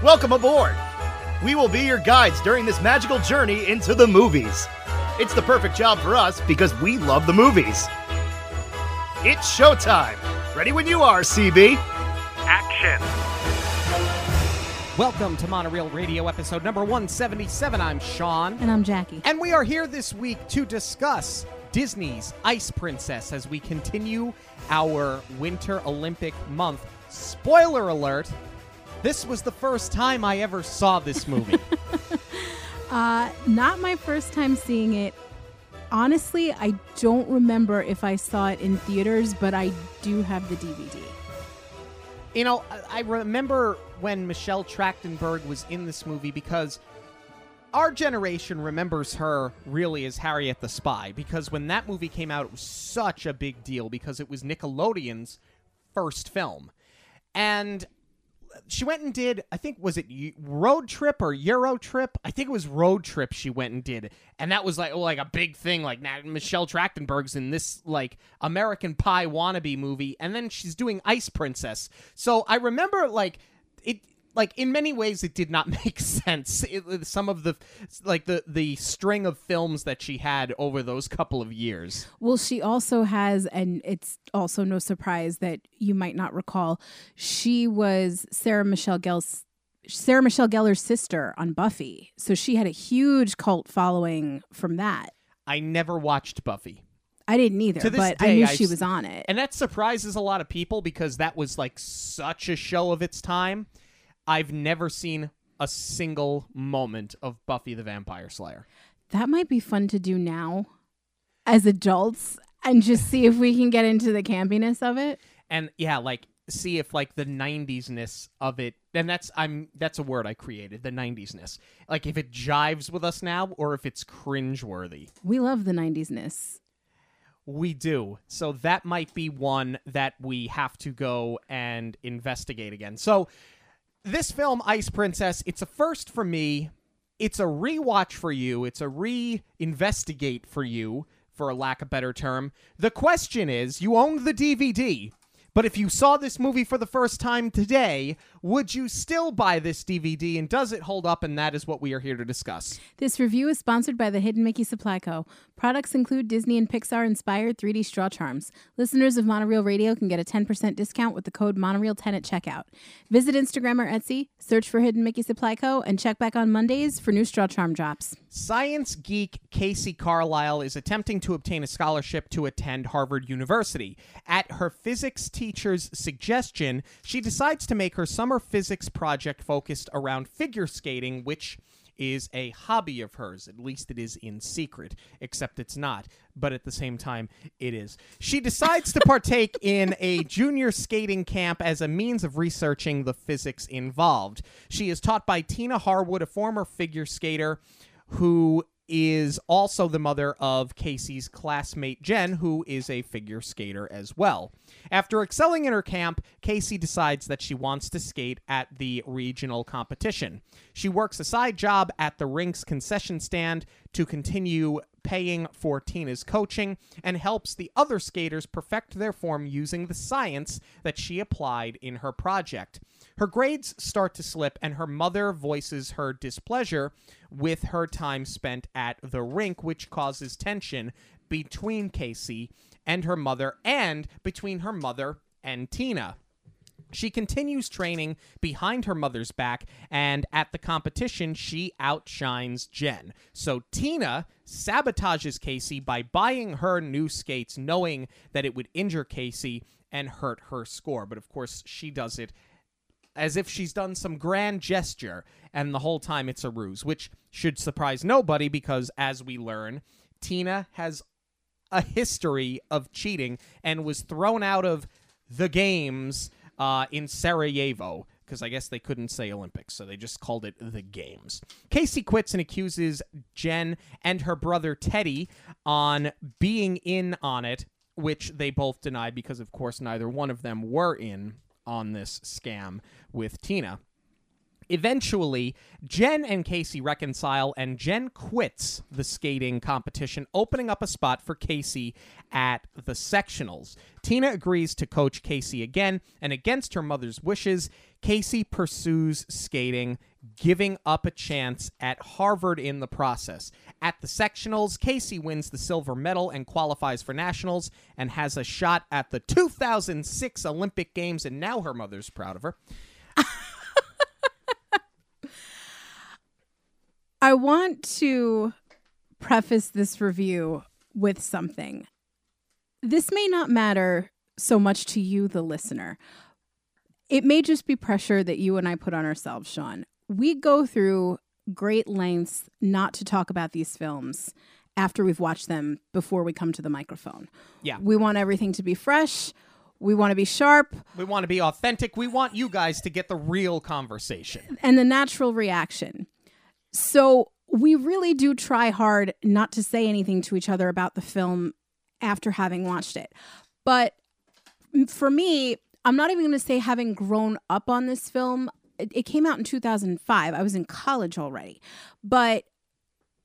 Welcome aboard! We will be your guides during this magical journey into the movies. It's the perfect job for us because we love the movies. It's showtime! Ready when you are, CB! Action! Welcome to Monorail Radio episode number 177. I'm Sean. And I'm Jackie. And we are here this week to discuss Disney's Ice Princess as we continue our Winter Olympic month. Spoiler alert, this was the first time I ever saw this movie. Uh, not my first time seeing it. Honestly, I don't remember if I saw it in theaters, but I do have the DVD. you know, I- I remember when Michelle Trachtenberg was in this movie because our generation remembers her really as Harriet the Spy because when that movie came out, it was such a big deal because it was Nickelodeon's first film. And she went and did, I think, was it Road Trip or Euro Trip? I think it was Road Trip she went and did. And that was like, oh, like a big thing. Like, Michelle Trachtenberg's in this, like, American Pie wannabe movie. And then she's doing Ice Princess. So I remember, like, it like in many ways it did not make sense it, some of the like the the string of films that she had over those couple of years Well, she also has, and it's also no surprise that you might not recall, she was Sarah Michelle Gellar's Sarah Michelle Gellar's sister on Buffy. So she had a huge cult following from that. i never watched buffy I didn't either, To this but I knew I've she was on it. and that surprises a lot of people because that was like such a show of its time i've never seen a single moment of buffy the vampire slayer. That might be fun to do now as adults and just see if we can get into the campiness of it. and yeah like see if like the 90s-ness of it and that's i'm that's a word i created the 90s-ness like if it jives with us now or if it's cringeworthy. We love the 90s ness. we do. So that might be one that we have to go and investigate again. So this film ice princess it's a first for me. It's a rewatch for you. It's a re-investigate for you for a lack of better term. The question is you owned the dvd but if you saw this movie for the first time today, would you still buy this DVD and does it hold up? And that is what we are here to discuss. This review is sponsored by the Hidden Mickey Supply Co. Products include Disney and Pixar inspired 3D straw charms. Listeners of Monorail Radio can get a 10% discount with the code Monorail10 at checkout. Visit Instagram or Etsy, search for Hidden Mickey Supply Co., and check back on Mondays for new straw charm drops. Science geek Casey Carlisle is attempting to obtain a scholarship to attend Harvard University. At her physics teacher's suggestion, she decides to make her summer physics project focused around figure skating, which is a hobby of hers. At least it is in secret, except it's not. But at the same time, it is. She decides to partake in a junior skating camp as a means of researching the physics involved. She is taught by Tina Harwood, a former figure skater who is also the mother of Casey's classmate Jen, who is a figure skater as well. After excelling in her camp, Casey decides that she wants to skate at the regional competition. She works a side job at the rink's concession stand to continue paying for Tina's coaching and helps the other skaters perfect their form using the science that she applied in her project. Her grades start to slip, and her mother voices her displeasure with her time spent at the rink, which causes tension between Casey and her mother, and between her mother and Tina. She continues training behind her mother's back, and at the competition, she outshines Jen. So Tina sabotages Casey by buying her new skates, knowing that it would injure Casey and hurt her score. But of course, she does it as if she's done some grand gesture, and the whole time it's a ruse, which should surprise nobody because, as we learn, Tina has a history of cheating and was thrown out of the games uh, in Sarajevo because I guess they couldn't say Olympics, so they just called it the Games. Casey quits and accuses Jen and her brother Teddy on being in on it, which they both deny because, of course, neither one of them were in on this scam with Tina. Eventually, Jen and Casey reconcile, and Jen quits the skating competition, opening up a spot for Casey at the sectionals. Tina agrees to coach Casey again, and against her mother's wishes, Casey pursues skating, giving up a chance at Harvard in the process. At the sectionals, Casey wins the silver medal and qualifies for nationals and has a shot at the 2006 Olympic Games, and now her mother's proud of her. I want to preface this review with something. This may not matter so much to you, the listener. It may just be pressure that you and I put on ourselves, Sean. We go through great lengths not to talk about these films after we've watched them before we come to the microphone. Yeah. We want everything to be fresh. We want to be sharp We want to be authentic. We want you guys to get the real conversation. and the natural reaction. So we really do try hard not to say anything to each other about the film after having watched it. But for me, I'm not even going to say having grown up on this film. It, came out in 2005. I was in college already. But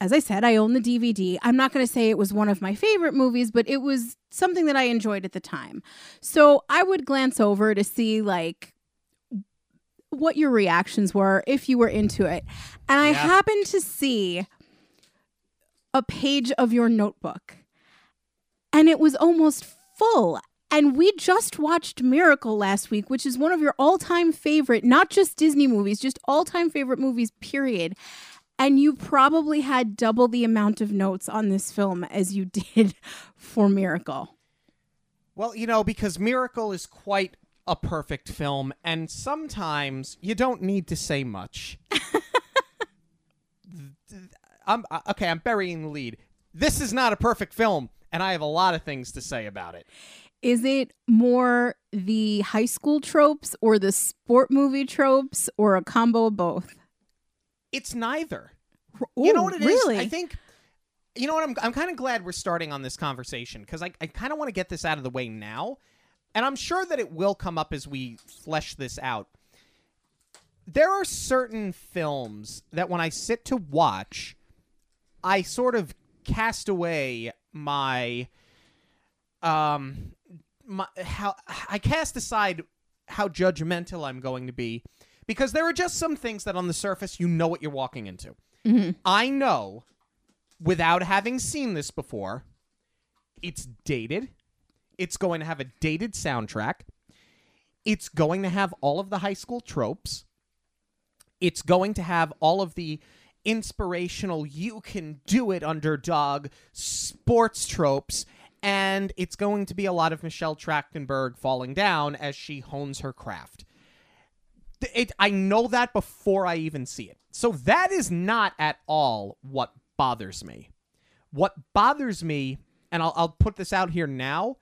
as I said, I own the DVD. I'm not going to say it was one of my favorite movies, but it was something that I enjoyed at the time. So I would glance over to see, like, what your reactions were if you were into it. And I Yeah. happened to see a page of your notebook, and it was almost full. And we just watched Miracle last week, which is one of your all time favorite, not just Disney movies, just all time favorite movies, period. And you probably had double the amount of notes on this film as you did for Miracle. Well, you know, because Miracle is quite a perfect film, and sometimes you don't need to say much. I'm uh, okay. I'm burying the lead. This is not a perfect film, and I have a lot of things to say about it. Is it more the high school tropes or the sport movie tropes or a combo of both? It's neither. you know what it is? really? I think. You know what? I'm I'm kind of glad we're starting on this conversation because I I kind of want to get this out of the way now, and I'm sure that it will come up as we flesh this out. There are certain films that when I sit to watch, I sort of cast away my um my how I cast aside how judgmental I'm going to be because there are just some things that on the surface you know what you're walking into. I know without having seen this before, it's dated. It's going to have a dated soundtrack. It's going to have all of the high school tropes. It's going to have all of the inspirational, you can do it, underdog sports tropes. And it's going to be a lot of Michelle Trachtenberg falling down as she hones her craft. It, I know that before I even see it. So that is not at all what bothers me. What bothers me, and I'll, I'll put this out here now,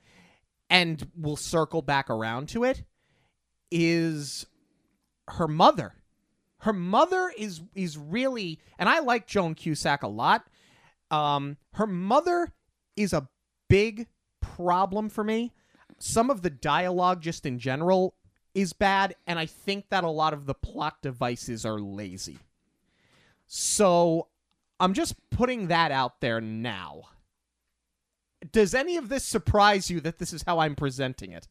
and we'll circle back around to it, is her mother. Her mother is is really, and I like Joan Cusack a lot. Um, her mother is a big problem for me. Some of the dialogue, just in general, is bad, and I think that a lot of the plot devices are lazy. So I'm just putting that out there now. Does any of this surprise you that this is how I'm presenting it?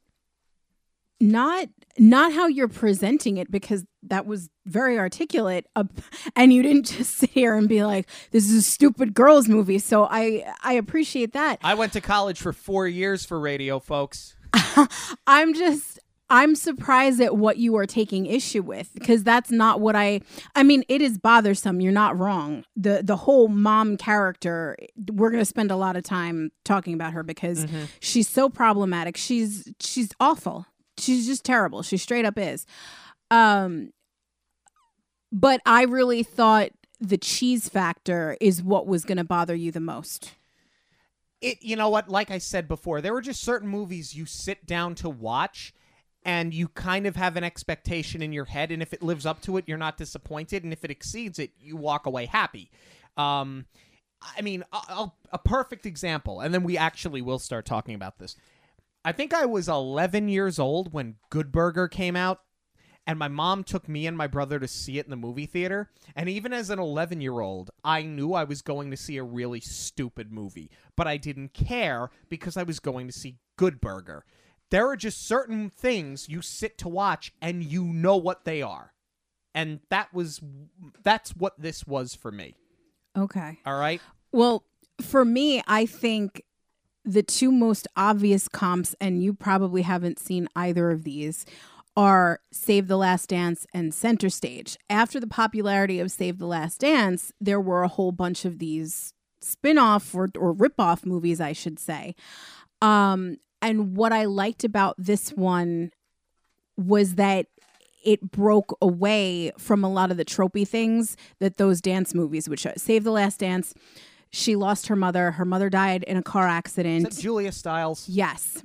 not not how you're presenting it because that was very articulate uh, and you didn't just sit here and be like this is a stupid girls movie so i i appreciate that I went to college for four years for radio, folks. i'm just i'm surprised at what you are taking issue with because that's not what i i mean it is bothersome you're not wrong. The the whole mom character we're going to spend a lot of time talking about her because she's so problematic. She's she's awful. She's just terrible. She straight up is. Um but i really thought the cheese factor is what was going to bother you the most. It, you know what? Like I said before, there were just certain movies you sit down to watch, and you kind of have an expectation in your head, and if it lives up to it, you're not disappointed, and if it exceeds it, you walk away happy. Um, I mean, a perfect example, and then we actually will start talking about this. I think I was 11 years old when Good Burger came out, and my mom took me and my brother to see it in the movie theater. And even as an 11 year old, I knew I was going to see a really stupid movie, but I didn't care because I was going to see Good Burger. There are just certain things you sit to watch and you know what they are. And that was that's what this was for me. Okay. All right? Well, for me, I think the two most obvious comps, and you probably haven't seen either of these, are Save the Last Dance and Center Stage. After the popularity of Save the Last Dance, there were a whole bunch of these spin-off or, or rip-off movies, I should say. Um, and what I liked about this one was that it broke away from a lot of the tropey things that those dance movies would show. Save the Last Dance, she lost her mother. Her mother died in a car accident. Julia Stiles? yes.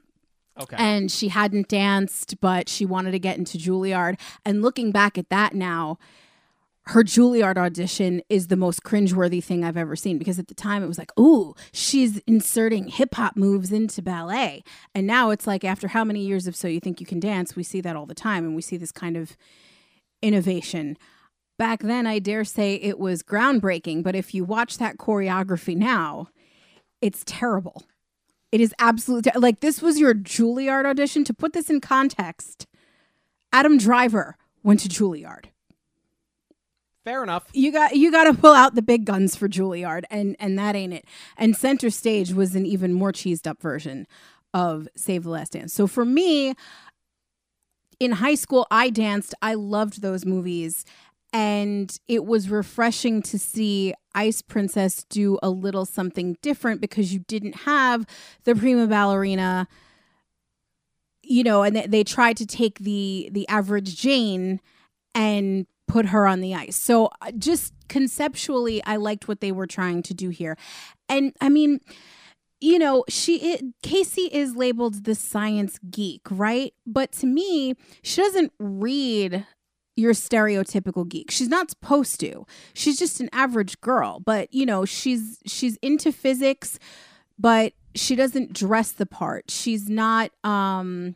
Okay. And she hadn't danced, but she wanted to get into Juilliard. And looking back at that now, her Juilliard audition is the most cringeworthy thing I've ever seen because at the time it was like, ooh, she's inserting hip hop moves into ballet. And now it's like, after how many years of So You Think You Can Dance, we see that all the time and we see this kind of innovation. Back then, I dare say it was groundbreaking, but if you watch that choreography now, it's terrible. It is absolutely ter- like this was your Juilliard audition. To put this in context, Adam Driver went to Juilliard Fair enough. you got you got to pull out the big guns for Juilliard, and and that ain't it. And Center Stage was an even more cheesed up version of Save the Last Dance. So for me, in high school, I danced. I loved those movies, and it was refreshing to see Ice Princess do a little something different because you didn't have the prima ballerina. You know, and they, they tried to take the the average Jane and put her on the ice. So uh, just conceptually, I liked what they were trying to do here. And I mean, you know, she it, Casey is labeled the science geek, right? But to me, she doesn't read your stereotypical geek. She's not supposed to. She's just an average girl, but you know, she's she's into physics, but she doesn't dress the part. She's not um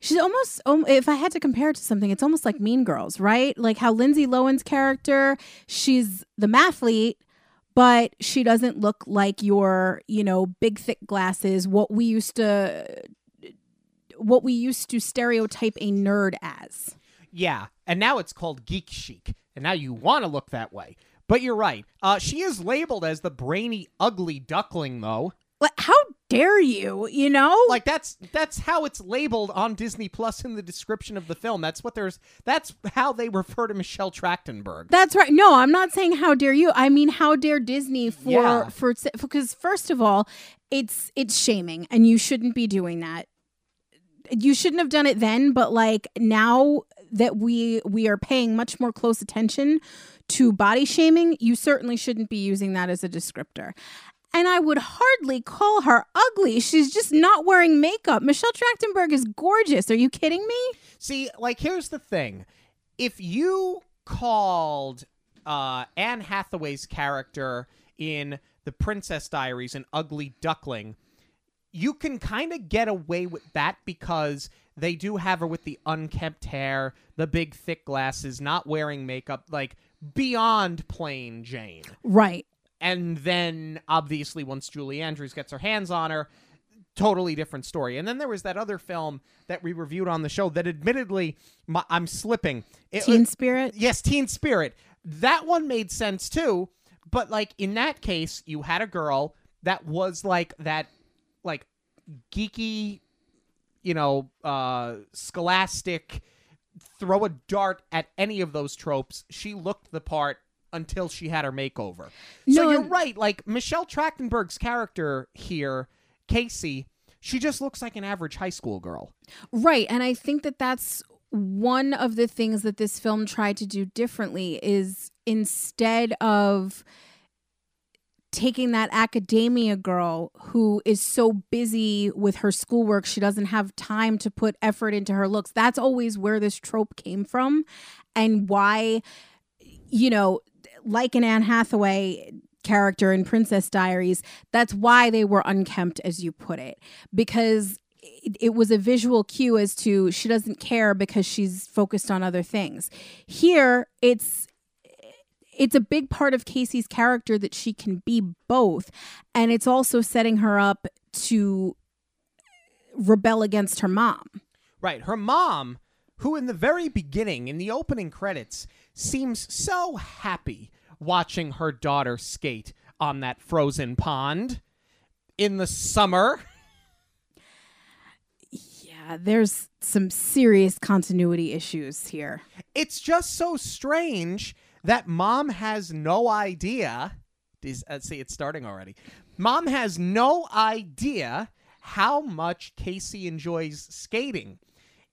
She's almost, if I had to compare it to something, it's almost like Mean Girls, right? Like how Lindsay Lohan's character, she's the mathlete, but she doesn't look like your, you know, big thick glasses, what we used to, what we used to stereotype a nerd as. Yeah, and now it's called geek chic, and now you want to look that way. But you're right. Uh, she is labeled as the brainy, ugly duckling, though. Like, how dare you? You know, Like that's that's how it's labeled on Disney Plus in the description of the film. That's what there's. That's how they refer to Michelle Trachtenberg. That's right. No, I'm not saying how dare you. I mean how dare Disney for Yeah. for because first of all, it's it's shaming and you shouldn't be doing that. You shouldn't have done it then, but like now that we we are paying much more close attention to body shaming, you certainly shouldn't be using that as a descriptor. And I would hardly call her ugly. She's just not wearing makeup. Michelle Trachtenberg is gorgeous. Are you kidding me? See, like here's the thing: if you called uh, Anne Hathaway's character in The Princess Diaries an ugly duckling, you can kind of get away with that because they do have her with the unkempt hair, the big thick glasses, not wearing makeup, like beyond plain Jane. Right. And then obviously once Julie Andrews gets her hands on her, totally different story. And then there was that other film that we reviewed on the show that admittedly my, I'm slipping. It, Teen Spirit. yes, Teen Spirit. That one made sense too, but like in that case, you had a girl that was like that like geeky, you know, uh scholastic throw a dart at any of those tropes. She looked the part until she had her makeover. So you're right. Like Michelle Trachtenberg's character here, Casey, she just looks like an average high school girl. Right. And I think that that's one of the things that this film tried to do differently is instead of taking that academia girl who is so busy with her schoolwork she doesn't have time to put effort into her looks that's always where this trope came from and why you know like an anne hathaway character in princess diaries that's why they were unkempt as you put it because it, was a visual cue as to she doesn't care because she's focused on other things. Here, it's it's a big part of Casey's character that she can be both, and it's also setting her up to rebel against her mom. Right. Her mom, who in the very beginning, in the opening credits, seems so happy watching her daughter skate on that frozen pond in the summer. Yeah, there's some serious continuity issues here. It's just so strange that mom has no idea. Uh, see, it's starting already. Mom has no idea how much Casey enjoys skating,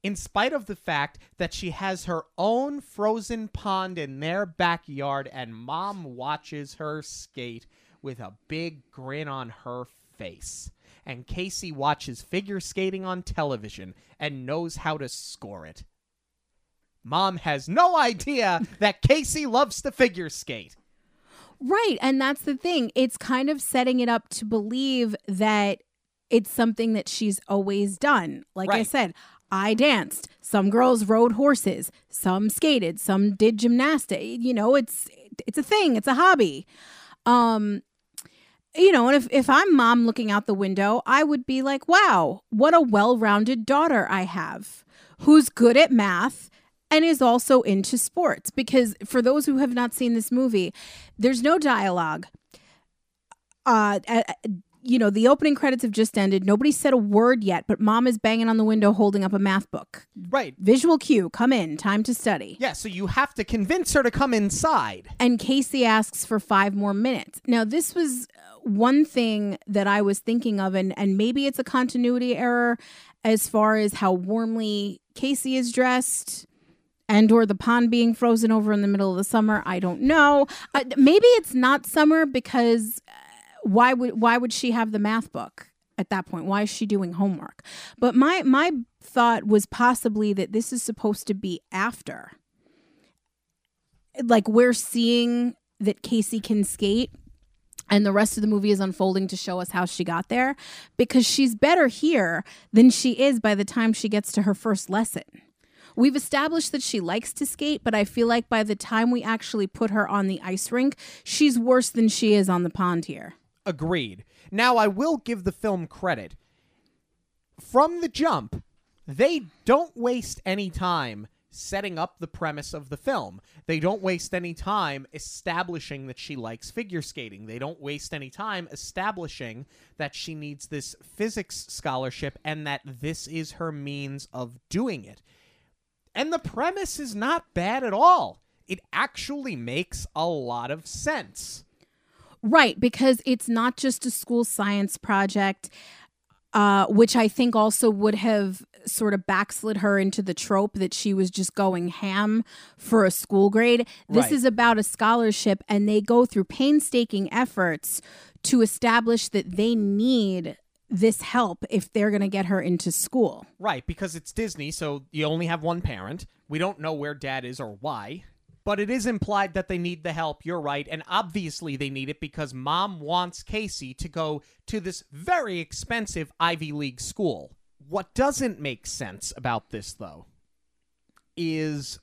in spite of the fact that she has her own frozen pond in their backyard and mom watches her skate with a big grin on her face. And Casey watches figure skating on television and knows how to score it. Mom has no idea that Casey loves to figure skate. Right. And that's the thing. It's kind of setting it up to believe that it's something that she's always done. Like I said, I danced. Some girls rode horses, some skated, some did gymnastics. You know, it's it's a thing, it's a hobby. Um you know, and if, if I'm mom looking out the window, I would be like, wow, what a well rounded daughter I have who's good at math and is also into sports. Because for those who have not seen this movie, there's no dialogue. Uh, you know, the opening credits have just ended. Nobody said a word yet, but mom is banging on the window holding up a math book. Right. Visual cue, come in, time to study. Yeah, so you have to convince her to come inside. and Casey asks for five more minutes. Now, this was uh, one thing that I was thinking of, and, and maybe it's a continuity error as far as how warmly Casey is dressed. And or the pond being frozen over in the middle of the summer, I don't know. Uh, maybe it's not summer because uh, why would why would she have the math book at that point? Why is she doing homework? But my my thought was possibly that this is supposed to be after like we're seeing that Casey can skate and the rest of the movie is unfolding to show us how she got there because she's better here than she is by the time she gets to her first lesson. We've established that she likes to skate, but I feel like by the time we actually put her on the ice rink, she's worse than she is on the pond here. Agreed. Now, I will give the film credit. From the jump, they don't waste any time setting up the premise of the film. They don't waste any time establishing that she likes figure skating. They don't waste any time establishing that she needs this physics scholarship and that this is her means of doing it. And the premise is not bad at all. It actually makes a lot of sense. Right, because it's not just a school science project, uh, which I think also would have sort of backslid her into the trope that she was just going ham for a school grade. This Right. is about a scholarship, and they go through painstaking efforts to establish that they need this help if they're going to get her into school. Right, because it's Disney, so you only have one parent. We don't know where dad is or why. But it is implied that they need the help, you're right, and obviously they need it because mom wants Casey to go to this very expensive Ivy League school. What doesn't make sense about this, though, is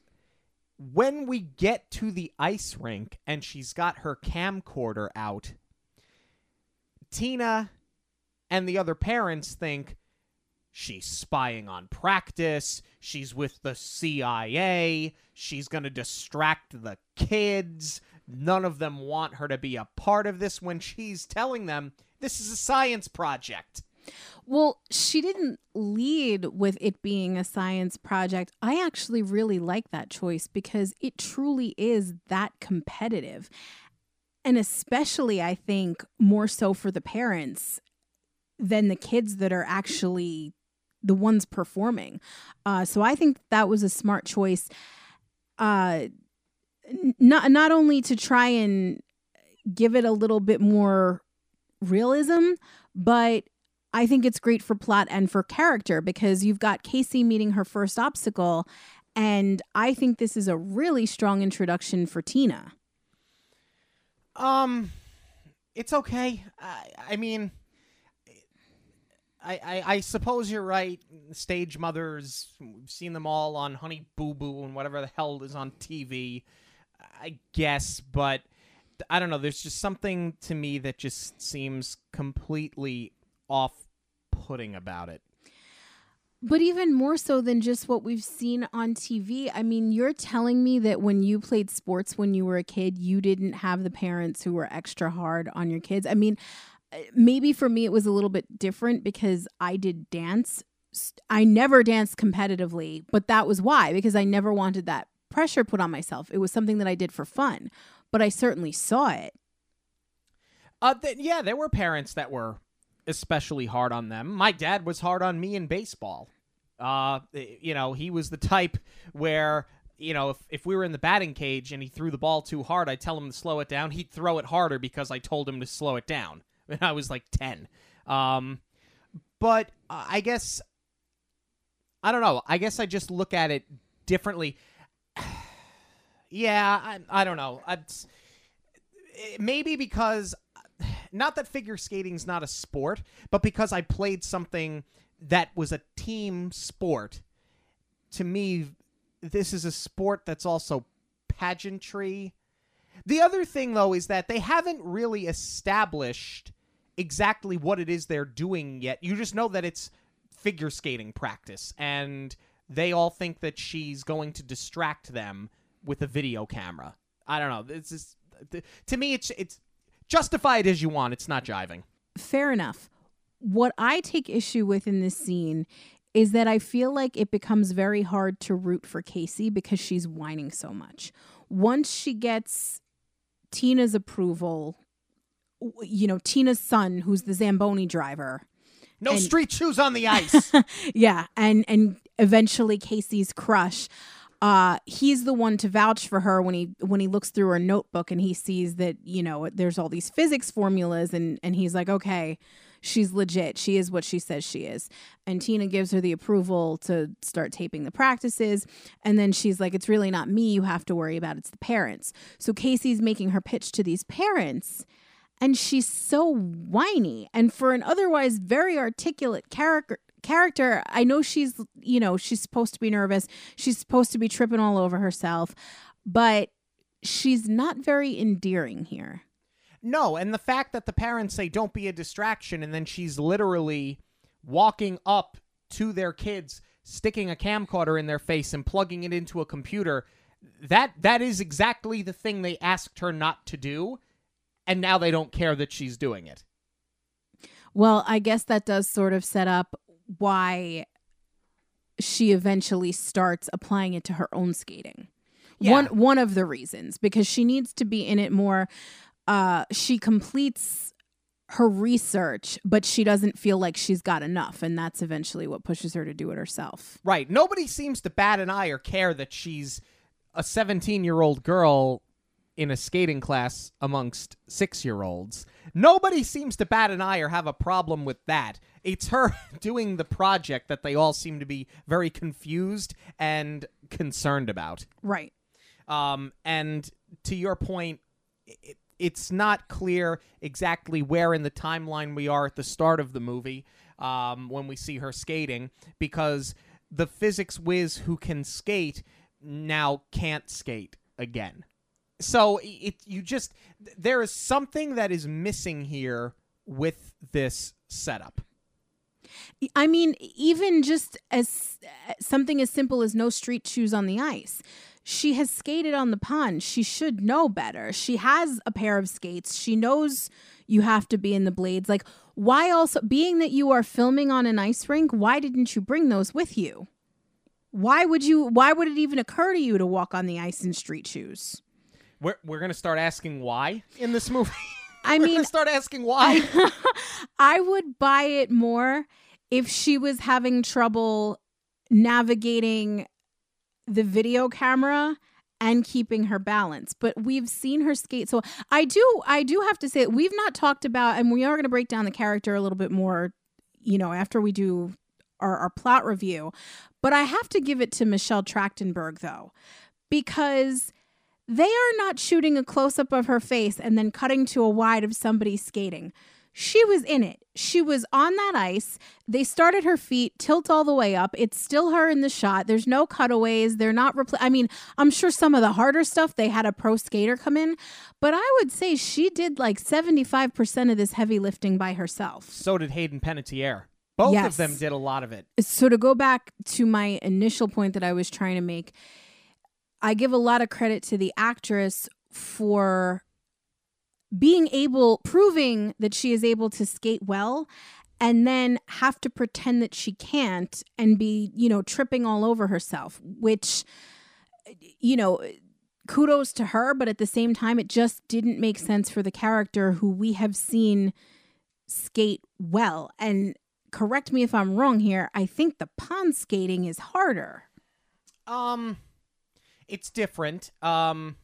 when we get to the ice rink and she's got her camcorder out, Tina and the other parents think she's spying on practice, she's with the CIA, she's going to distract the kids. None of them want her to be a part of this when she's telling them this is a science project. Well, she didn't lead with it being a science project. I actually really like that choice because it truly is that competitive. And especially, I think, more so for the parents than the kids that are actually the ones performing. Uh, so I think that was a smart choice. Uh, not not only to try and give it a little bit more realism, but I think it's great for plot and for character because you've got Casey meeting her first obstacle, and I think this is a really strong introduction for Tina. Um, it's okay. I, I mean, I, I, I suppose you're right. Stage mothers, we've seen them all on Honey Boo Boo and whatever the hell is on TV. I guess, but I don't know. There's just something to me that just seems completely off putting about it. But even more so than just what we've seen on TV, I mean, you're telling me that when you played sports when you were a kid, you didn't have the parents who were extra hard on your kids. I mean, maybe for me it was a little bit different because I did dance. I never danced competitively, but that was why, because I never wanted that pressure put on myself. It was something that I did for fun, but I certainly saw it. Uh, th- yeah, there were parents that were especially hard on them. My dad was hard on me in baseball. Uh, you know, he was the type where you know, if, if we were in the batting cage and he threw the ball too hard, I'd tell him to slow it down. He'd throw it harder because I told him to slow it down. When I was like 10. Um, but I guess, I don't know. I guess I just look at it differently. yeah, I, I don't know. Maybe because not that figure skating's not a sport, but because I played something that was a team sport. To me, this is a sport that's also pageantry. The other thing, though, is that they haven't really established exactly what it is they're doing yet. You just know that it's figure skating practice, and they all think that she's going to distract them with a video camera. I don't know. This is to me, it's it's justify it as you want. It's not jiving. Fair enough. What I take issue with in this scene is that I feel like it becomes very hard to root for Casey because she's whining so much. Once she gets Tina's approval, you know, Tina's son, who's the Zamboni driver. No and, street shoes on the ice. yeah, and and eventually Casey's crush uh, he's the one to vouch for her when he when he looks through her notebook and he sees that you know there's all these physics formulas and and he's like okay she's legit. She is what she says she is. And tina gives her the approval to start taping the practices. And then she's like it's really not me you have to worry about. It's the parents. So casey's making her pitch to these parents and she's so whiny. And for an otherwise very articulate character character, I know she's, you know, she's supposed to be nervous. She's supposed to be tripping all over herself, but she's not very endearing here. No, and the fact that the parents say don't be a distraction and then she's literally walking up to their kids, sticking a camcorder in their face and plugging it into a computer, that that is exactly the thing they asked her not to do, and now they don't care that she's doing it. Well, I guess that does sort of set up why she eventually starts applying it to her own skating. Yeah. One one of the reasons because she needs to be in it more uh she completes her research but she doesn't feel like she's got enough and that's eventually what pushes her to do it herself. Right. Nobody seems to bat an eye or care that she's a 17-year-old girl in a skating class amongst 6-year-olds. Nobody seems to bat an eye or have a problem with that it's her doing the project that they all seem to be very confused and concerned about. Right. Um, and to your point, it, it's not clear exactly where in the timeline we are at the start of the movie um, when we see her skating because the physics whiz who can skate now can't skate again. So it you just there is something that is missing here with this setup. I mean, even just as something as simple as no street shoes on the ice. She has skated on the pond. She should know better. She has a pair of skates. She knows you have to be in the blades. Like, why also, being that you are filming on an ice rink, why didn't you bring those with you? Why would you, why would it even occur to you to walk on the ice in street shoes? We're, we're going to start asking why in this movie. I mean, start asking why. I would buy it more if she was having trouble navigating the video camera and keeping her balance but we've seen her skate. So i do i do have to say we've not talked about and we are going to break down the character a little bit more you know after we do our, our plot review. But i have to give it to michelle trachtenberg though because they are not shooting a close-up of her face and then cutting to a wide of somebody skating she was in it. She was on that ice. They started her feet tilt all the way up. It's still her in the shot. There's no cutaways. They're not repl- I mean, I'm sure some of the harder stuff they had a pro skater come in, but I would say she did like 75% of this heavy lifting by herself. So did Hayden Panettiere. Both of them did a lot of it. So to go back to my initial point that I was trying to make, I give a lot of credit to the actress for being able proving that she is able to skate well and then have to pretend that she can't and be, you know, tripping all over herself, which you know, kudos to her, but at the same time it just didn't make sense for the character who we have seen skate well. And correct me if I'm wrong here, I think the pond skating is harder. Um, it's different. Um,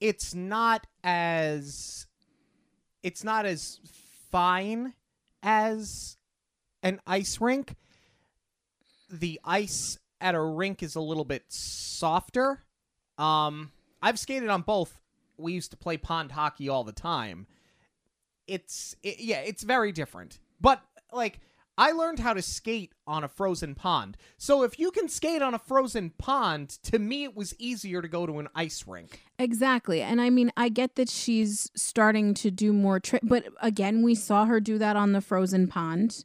it's not as it's not as fine as an ice rink. The ice at a rink is a little bit softer. Um, I've skated on both. We used to play pond hockey all the time. It's it, yeah, it's very different. But like I learned how to skate on a frozen pond. So if you can skate on a frozen pond, to me it was easier to go to an ice rink. Exactly. And I mean, I get that she's starting to do more tri- but again, we saw her do that on the frozen pond.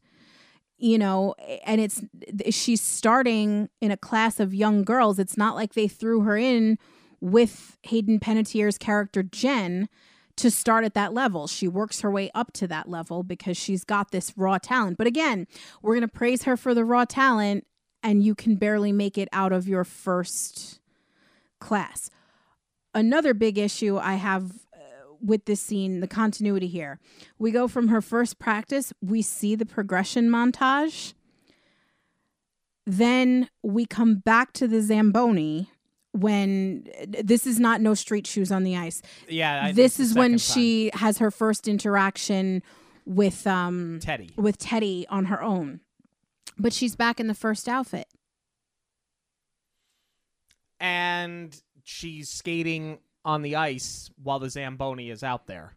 You know, and it's she's starting in a class of young girls. It's not like they threw her in with Hayden Panettiere's character Jen to start at that level. She works her way up to that level because she's got this raw talent. But again, we're going to praise her for the raw talent and you can barely make it out of your first class another big issue I have uh, with this scene, the continuity here. We go from her first practice, we see the progression montage. Then we come back to the Zamboni when this is not no street shoes on the ice. Yeah, this is when she has her first interaction with um Teddy. with Teddy on her own. But she's back in the first outfit. and she's skating on the ice while the Zamboni is out there.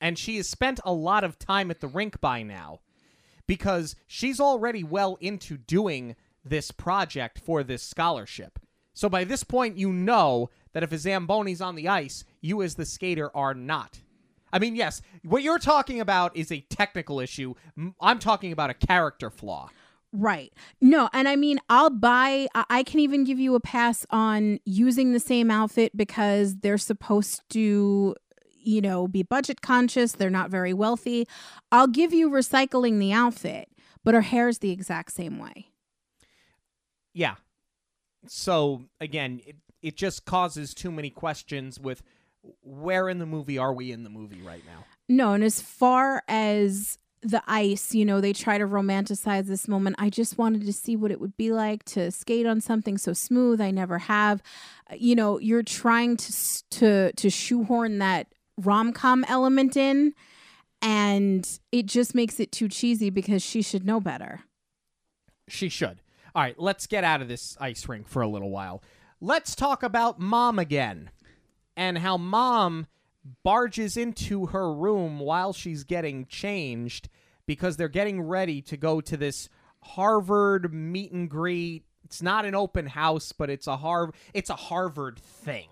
And she has spent a lot of time at the rink by now because she's already well into doing this project for this scholarship. So by this point, you know that if a Zamboni's on the ice, you as the skater are not. I mean, yes, what you're talking about is a technical issue. I'm talking about a character flaw. Right. No, and I mean, I'll buy, I can even give you a pass on using the same outfit because they're supposed to, you know, be budget conscious. They're not very wealthy. I'll give you recycling the outfit, but her hair's the exact same way. Yeah. So again, it, it just causes too many questions with where in the movie are we in the movie right now? No, and as far as the ice, you know, they try to romanticize this moment. I just wanted to see what it would be like to skate on something so smooth. I never have. Uh, You know, you're trying to to to shoehorn that rom-com element in and it just makes it too cheesy because she should know better. She should. All right, let's get out of this ice rink for a little while. Let's talk about mom again and how mom barges into her room while she's getting changed because they're getting ready to go to this Harvard meet and greet. It's not an open house, but it's a Harvard it's a Harvard thing.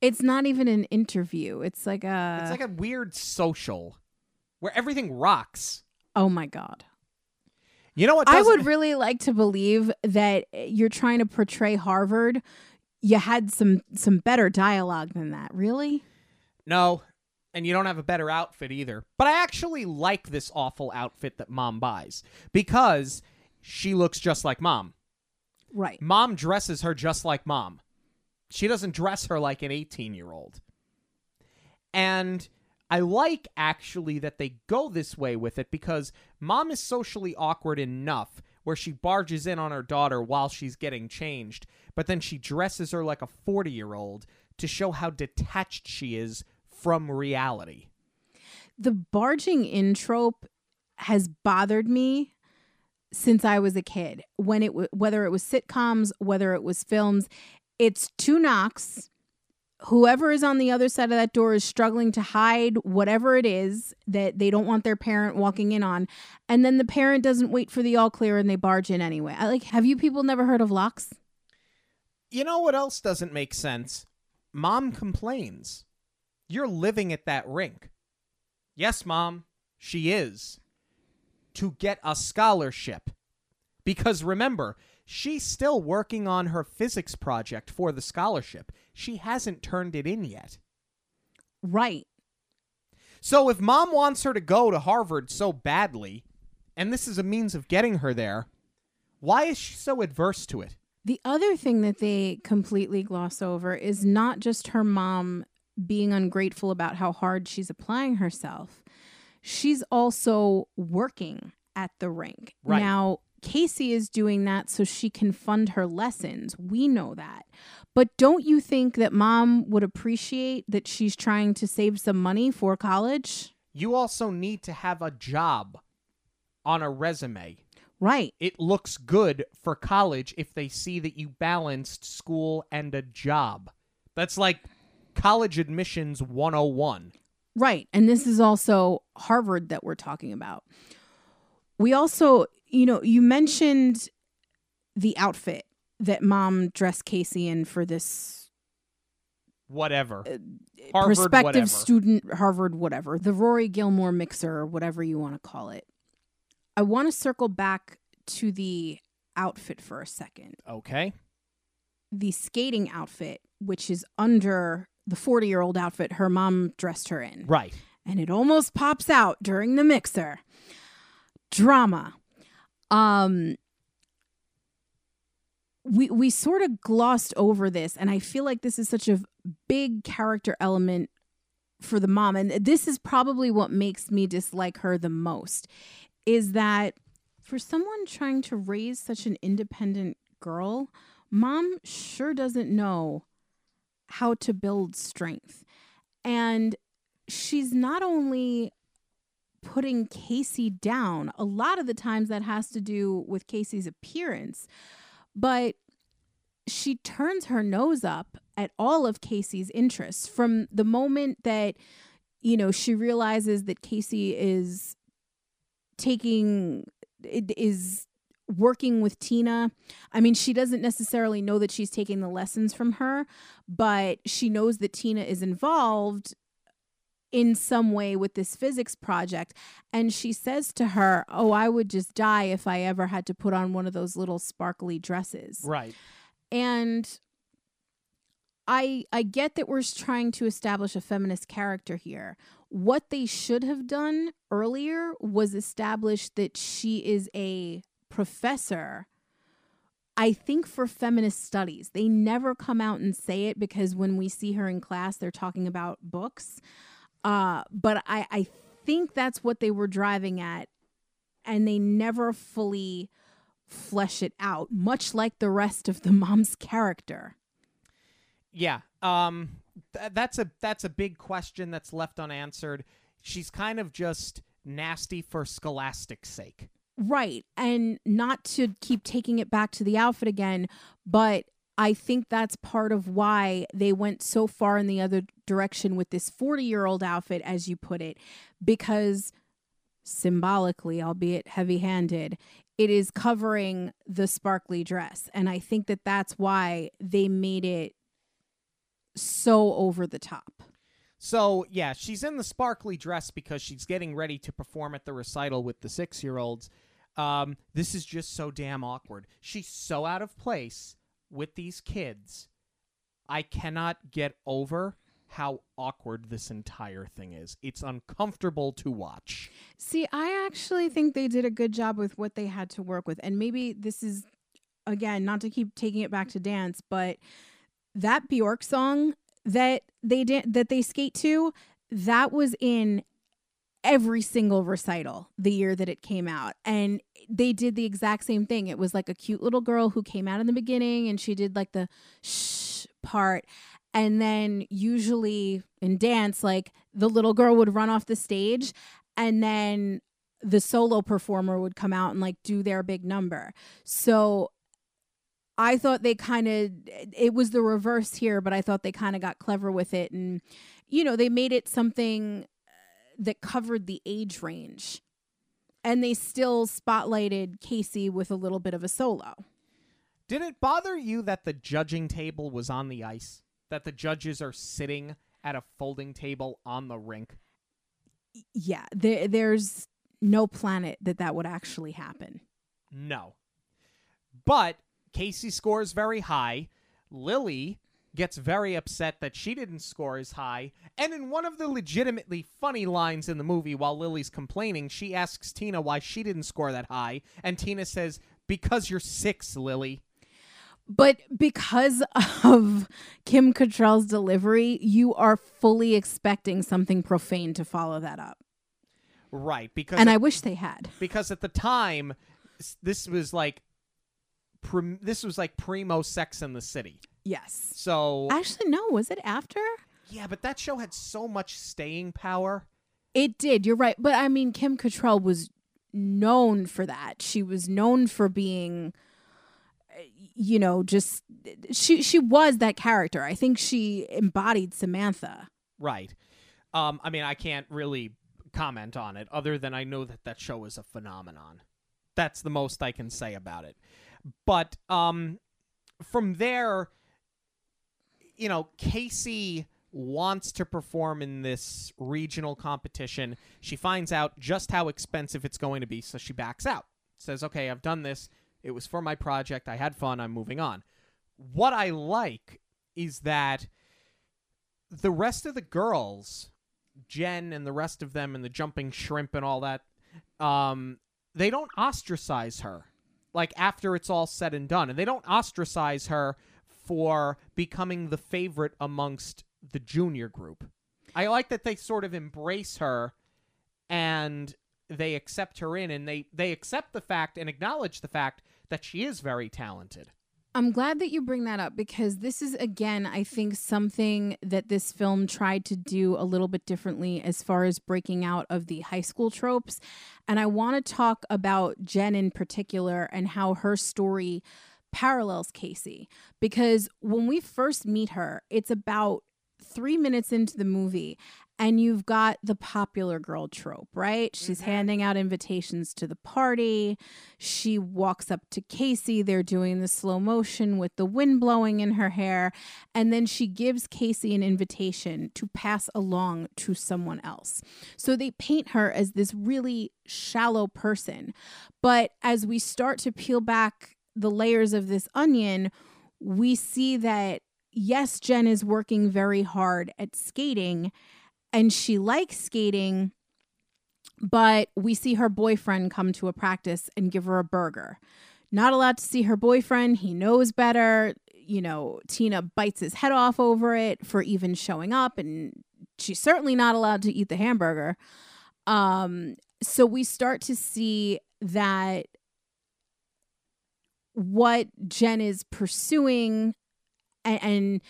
It's not even an interview. It's like a It's like a weird social where everything rocks. Oh my god. You know what? I would really like to believe that eh, you're trying to portray Harvard. You had some some better dialogue than that. Really? No, and you don't have a better outfit either. But I actually like this awful outfit that mom buys because she looks just like mom. Right. Mom dresses her just like mom. She doesn't dress her like an 18 year old. And I like actually that they go this way with it because mom is socially awkward enough where she barges in on her daughter while she's getting changed, but then she dresses her like a 40 year old to show how detached she is from reality. The barging in trope has bothered me since I was a kid. When it w- whether it was sitcoms, whether it was films, it's two knocks whoever is on the other side of that door is struggling to hide whatever it is that they don't want their parent walking in on and then the parent doesn't wait for the all clear and they barge in anyway I like have you people never heard of locks You know what else doesn't make sense? Mom complains. You're living at that rink. Yes, Mom, she is. To get a scholarship. Because remember, she's still working on her physics project for the scholarship. She hasn't turned it in yet. right So if mom wants her to go to Harvard so badly, and this is a means of getting her there, why is she so adverse to it? The other thing that they completely gloss over is not just her mom being ungrateful about how hard she's applying herself. She's also working at the rink. Right. Now, Casey is doing that so she can fund her lessons. We know that. But don't you think that mom would appreciate that she's trying to save some money for college? You also need to have a job on a resume. Right. It looks good for college if they see that you balanced school and a job. That's like college admissions 101. Right. And this is also Harvard that we're talking about. We also, you know, you mentioned the outfit that mom dressed Casey in for this Whatever. Uh, Harvard, prospective whatever. student, Harvard, whatever, the Rory Gilmore mixer, or whatever you want to call it. I want to circle back to the outfit for a second. Okay. The skating outfit, which is under the 40 year old outfit her mom dressed her in. Right. and it almost pops out during the mixer. Drama. Um we we sort of glossed over this and I feel like this is such a big character element for the mom and this is probably what makes me dislike her the most is that for someone trying to raise such an independent girl, mom sure doesn't know how to build strength. And she's not only putting Casey down, a lot of the times that has to do with Casey's appearance, but she turns her nose up at all of Casey's interests from the moment that you know she realizes that Casey is taking is working with Tina. I mean, she doesn't necessarily know that she's taking the lessons from her, but she knows that Tina is involved in some way with this physics project. And she says to her, Oh, I would just die if I ever had to put on one of those little sparkly dresses. Right. And I I get that we're trying to establish a feminist character here. What they should have done earlier was establish that she is a professor. I think for feminist studies, they never come out and say it because when we see her in class, they're talking about books. Uh, but I, I think that's what they were driving at, and they never fully flesh it out, much like the rest of the mom's character. Yeah. Um th- that's a that's a big question that's left unanswered. She's kind of just nasty for scholastic's sake. Right. And not to keep taking it back to the outfit again, but I think that's part of why they went so far in the other direction with this 40 year old outfit, as you put it, because symbolically, albeit heavy handed, it is covering the sparkly dress. And I think that that's why they made it so over the top. So, yeah, she's in the sparkly dress because she's getting ready to perform at the recital with the 6-year-olds. Um this is just so damn awkward. She's so out of place with these kids. I cannot get over how awkward this entire thing is. It's uncomfortable to watch. See, I actually think they did a good job with what they had to work with. And maybe this is, again, not to keep taking it back to dance, but that Bjork song that they did that they skate to, that was in every single recital the year that it came out. And they did the exact same thing. It was like a cute little girl who came out in the beginning and she did like the shh part. And then usually in dance, like the little girl would run off the stage and then the solo performer would come out and like do their big number. So I thought they kind of it was the reverse here, but I thought they kind of got clever with it and you know, they made it something that covered the age range. And they still spotlighted Casey with a little bit of a solo. Did it bother you that the judging table was on the ice? That the judges are sitting at a folding table on the rink? Yeah, there, there's no planet that that would actually happen. No. But Casey scores very high. Lily gets very upset that she didn't score as high. And in one of the legitimately funny lines in the movie, while Lily's complaining, she asks Tina why she didn't score that high. And Tina says, Because you're six, Lily. But because of Kim Cattrall's delivery, you are fully expecting something profane to follow that up. Right. Because And at, I wish they had. because at the time, this was like. Prim, this was like primo Sex in the City. Yes. So Actually, no, was it after? yeah, but that show had so much staying power. It did. You're right. But I mean, Kim Cattrall was known for that. She was known for being, uh, you know, just she she was that character. I think she embodied Samantha. Right. Um, I mean, I can't really comment on it other than I know that that show is a phenomenon. That's the most I can say about it. But um, from there, you know, Casey wants to perform in this regional competition. She finds out just how expensive it's going to be, so she backs out. Says, "Okay, I've done this. It was for my project. I had fun. I'm moving on." What I like is that the rest of the girls, Jen and the rest of them and the jumping shrimp and all that, um, they don't ostracize her like after it's all said and done. And they don't ostracize her for becoming the favorite amongst the junior group. I like that they sort of embrace her and they accept her in and they they accept the fact and acknowledge the fact that she is very talented. I'm glad that you bring that up because this is, again, I think something that this film tried to do a little bit differently as far as breaking out of the high school tropes. And I want to talk about Jen in particular and how her story parallels Casey. Because when we first meet her, it's about three minutes into the movie. And you've got the popular girl trope, right? She's mm-hmm. handing out invitations to the party. She walks up to Casey. They're doing the slow motion with the wind blowing in her hair. And then she gives Casey an invitation to pass along to someone else. So they paint her as this really shallow person. But as we start to peel back the layers of this onion, we see that yes, Jen is working very hard at skating and she likes skating, but we see her boyfriend come to a practice and give her a burger. Not allowed to see her boyfriend. He knows better. You know, Tina bites his head off over it for even showing up, and she's certainly not allowed to eat the hamburger. Um, so we start to see that what Jen is pursuing and, and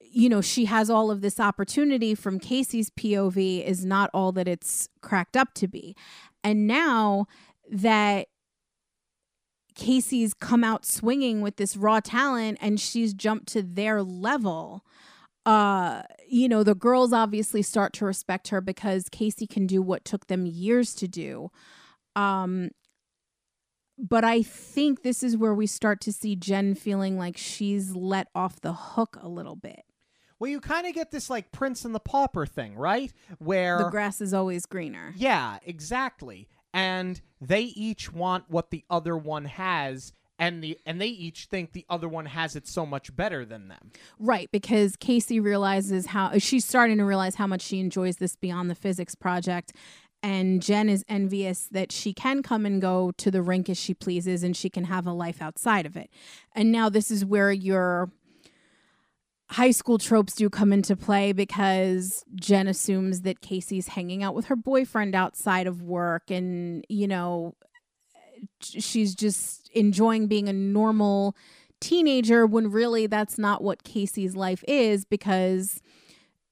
you know she has all of this opportunity from Casey's POV is not all that it's cracked up to be. And now that Casey's come out swinging with this raw talent and she's jumped to their level, uh you know the girls obviously start to respect her because Casey can do what took them years to do. Um but I think this is where we start to see Jen feeling like she's let off the hook a little bit. Well, you kind of get this like Prince and the Pauper thing, right? Where The grass is always greener. Yeah, exactly. And they each want what the other one has and the and they each think the other one has it so much better than them. Right, because Casey realizes how she's starting to realize how much she enjoys this beyond the physics project. And Jen is envious that she can come and go to the rink as she pleases and she can have a life outside of it. And now this is where your high school tropes do come into play because Jen assumes that Casey's hanging out with her boyfriend outside of work and, you know, she's just enjoying being a normal teenager when really that's not what Casey's life is because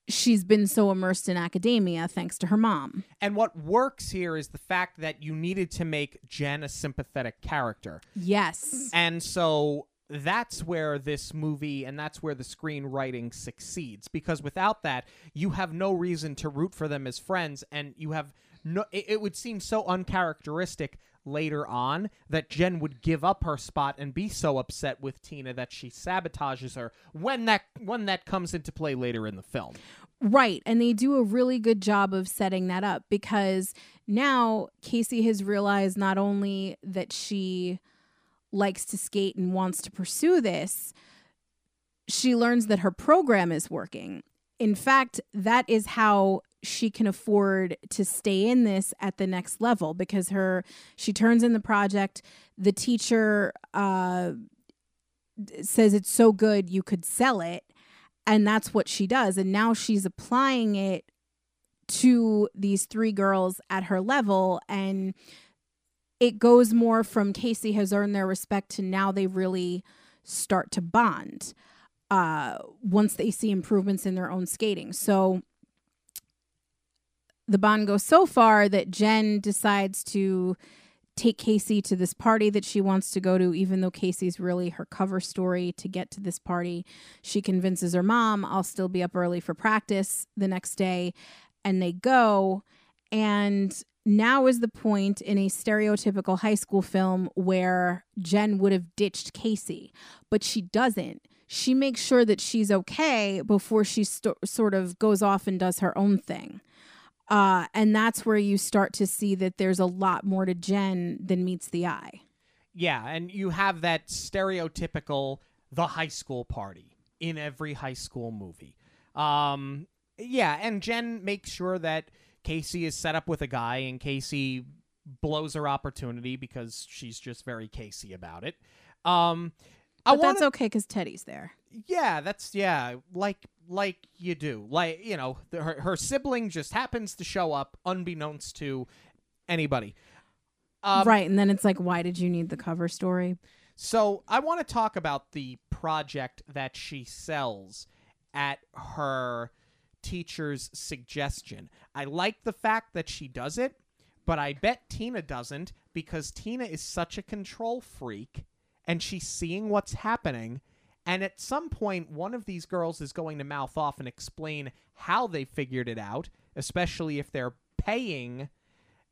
she's been so immersed in academia thanks to her mom. And what works here is the fact that you needed to make Jen a sympathetic character. Yes. And so that's where this movie and that's where the screenwriting succeeds because without that you have no reason to root for them as friends and you have no it, it would seem so uncharacteristic later on that Jen would give up her spot and be so upset with Tina that she sabotages her when that when that comes into play later in the film. Right. And they do a really good job of setting that up because now Casey has realized not only that she likes to skate and wants to pursue this, she learns that her program is working. In fact, that is how she can afford to stay in this at the next level because her she turns in the project the teacher uh says it's so good you could sell it and that's what she does and now she's applying it to these three girls at her level and it goes more from Casey has earned their respect to now they really start to bond uh, once they see improvements in their own skating. So the bond goes so far that Jen decides to take Casey to this party that she wants to go to, even though Casey's really her cover story to get to this party. She convinces her mom, I'll still be up early for practice the next day. And they go. And now is the point in a stereotypical high school film where Jen would have ditched Casey, but she doesn't. She makes sure that she's okay before she st- sort of goes off and does her own thing. Uh, and that's where you start to see that there's a lot more to Jen than meets the eye. Yeah, and you have that stereotypical the high school party in every high school movie. Um, yeah, and Jen makes sure that Casey is set up with a guy, and Casey blows her opportunity because she's just very Casey about it. Um, I But wanna, that's okay because Teddy's there. yeah, that's yeah, like like you do, like you know, the, her her sibling just happens to show up unbeknownst to anybody. Um, right. And then it's like, why did you need the cover story? So I want to talk about the project that she sells at her teacher's suggestion. I like the fact that she does it, but I bet Tina doesn't because Tina is such a control freak and she's seeing what's happening. And at some point, one of these girls is going to mouth off and explain how they figured it out, especially if they're paying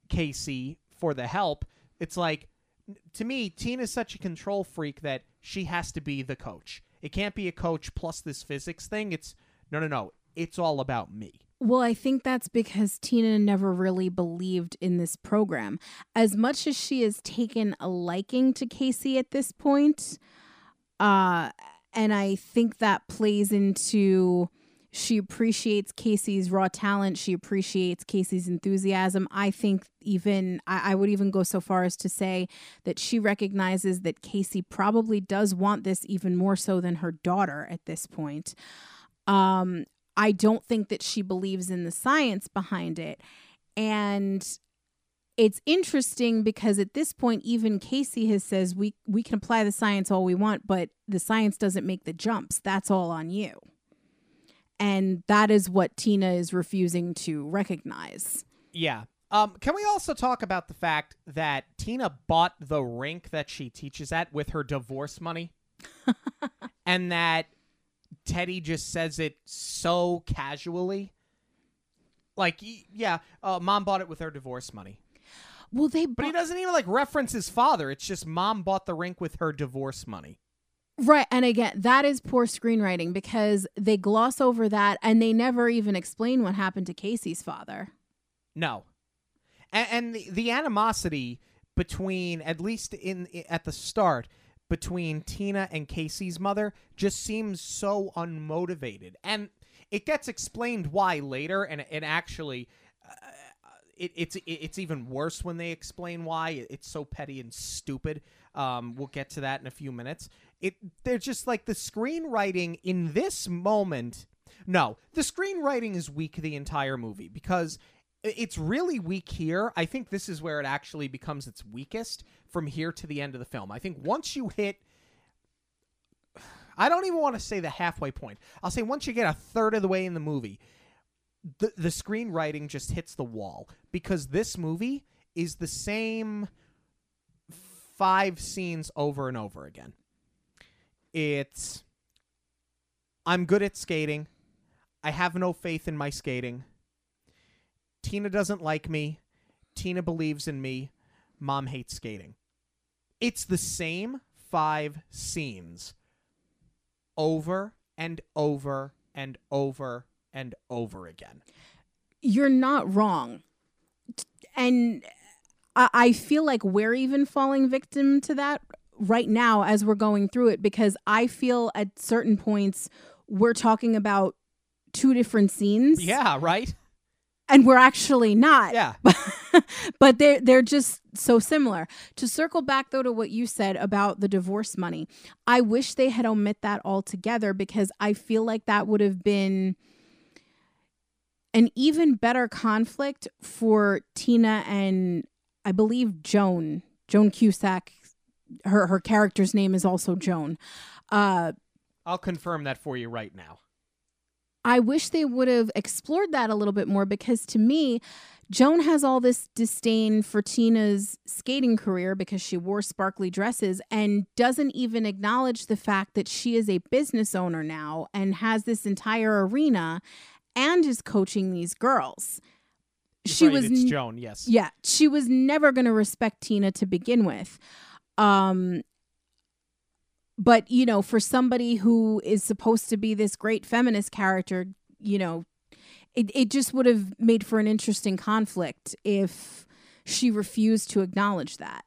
Casey for the help. It's like, to me, Tina's such a control freak that she has to be the coach. It can't be a coach plus this physics thing. It's no, no, no. It's all about me. Well, I think that's because Tina never really believed in this program. As much as she has taken a liking to Casey at this point, uh, and I think that plays into she appreciates Casey's raw talent. She appreciates Casey's enthusiasm. I think even I, I would even go so far as to say that she recognizes that Casey probably does want this even more so than her daughter at this point. Um, I don't think that she believes in the science behind it. And it's interesting because at this point even Casey has says we we can apply the science all we want, but the science doesn't make the jumps. That's all on you. And that is what Tina is refusing to recognize. Yeah. Um, can we also talk about the fact that Tina bought the rink that she teaches at with her divorce money? and that Teddy just says it so casually? Like, yeah, uh, mom bought it with her divorce money. Well, they But he doesn't even like reference his father. It's just mom bought the rink with her divorce money. Right. And again, that is poor screenwriting because they gloss over that and they never even explain what happened to Casey's father. No, and, and the, the animosity between at least in at the start between Tina and Casey's mother just seems so unmotivated, and it gets explained why later, and and actually. Uh, it, it's it, it's even worse when they explain why it's so petty and stupid. Um, we'll get to that in a few minutes. It they're just like the screenwriting in this moment. No, the screenwriting is weak the entire movie because it's really weak here. I think this is where it actually becomes its weakest from here to the end of the film. I think once you hit I don't even want to say the halfway point. I'll say once you get a third of the way in the movie, the the screenwriting just hits the wall because this movie is the same five scenes over and over again. It's I'm good at skating. I have no faith in my skating. Tina doesn't like me. Tina believes in me. Mom hates skating. It's the same five scenes over and over and over and over again. You're not wrong. And I, feel like we're even falling victim to that right now as we're going through it because I feel at certain points we're talking about two different scenes. Yeah, right? And we're actually not. Yeah. but they're they're just so similar. To circle back though to what you said about the divorce money, I wish they had omit that altogether because I feel like that would have been an even better conflict for Tina and I believe Joan, Joan Cusack. Her her character's name is also Joan. Uh I'll confirm that for you right now. I wish they would have explored that a little bit more because to me, Joan has all this disdain for Tina's skating career because she wore sparkly dresses and doesn't even acknowledge the fact that she is a business owner now and has this entire arena and is coaching these girls. She Right, was it's Joan, yes. yeah, she was never going to respect Tina to begin with. Um but you know, for somebody who is supposed to be this great feminist character, you know, it it just would have made for an interesting conflict if she refused to acknowledge that.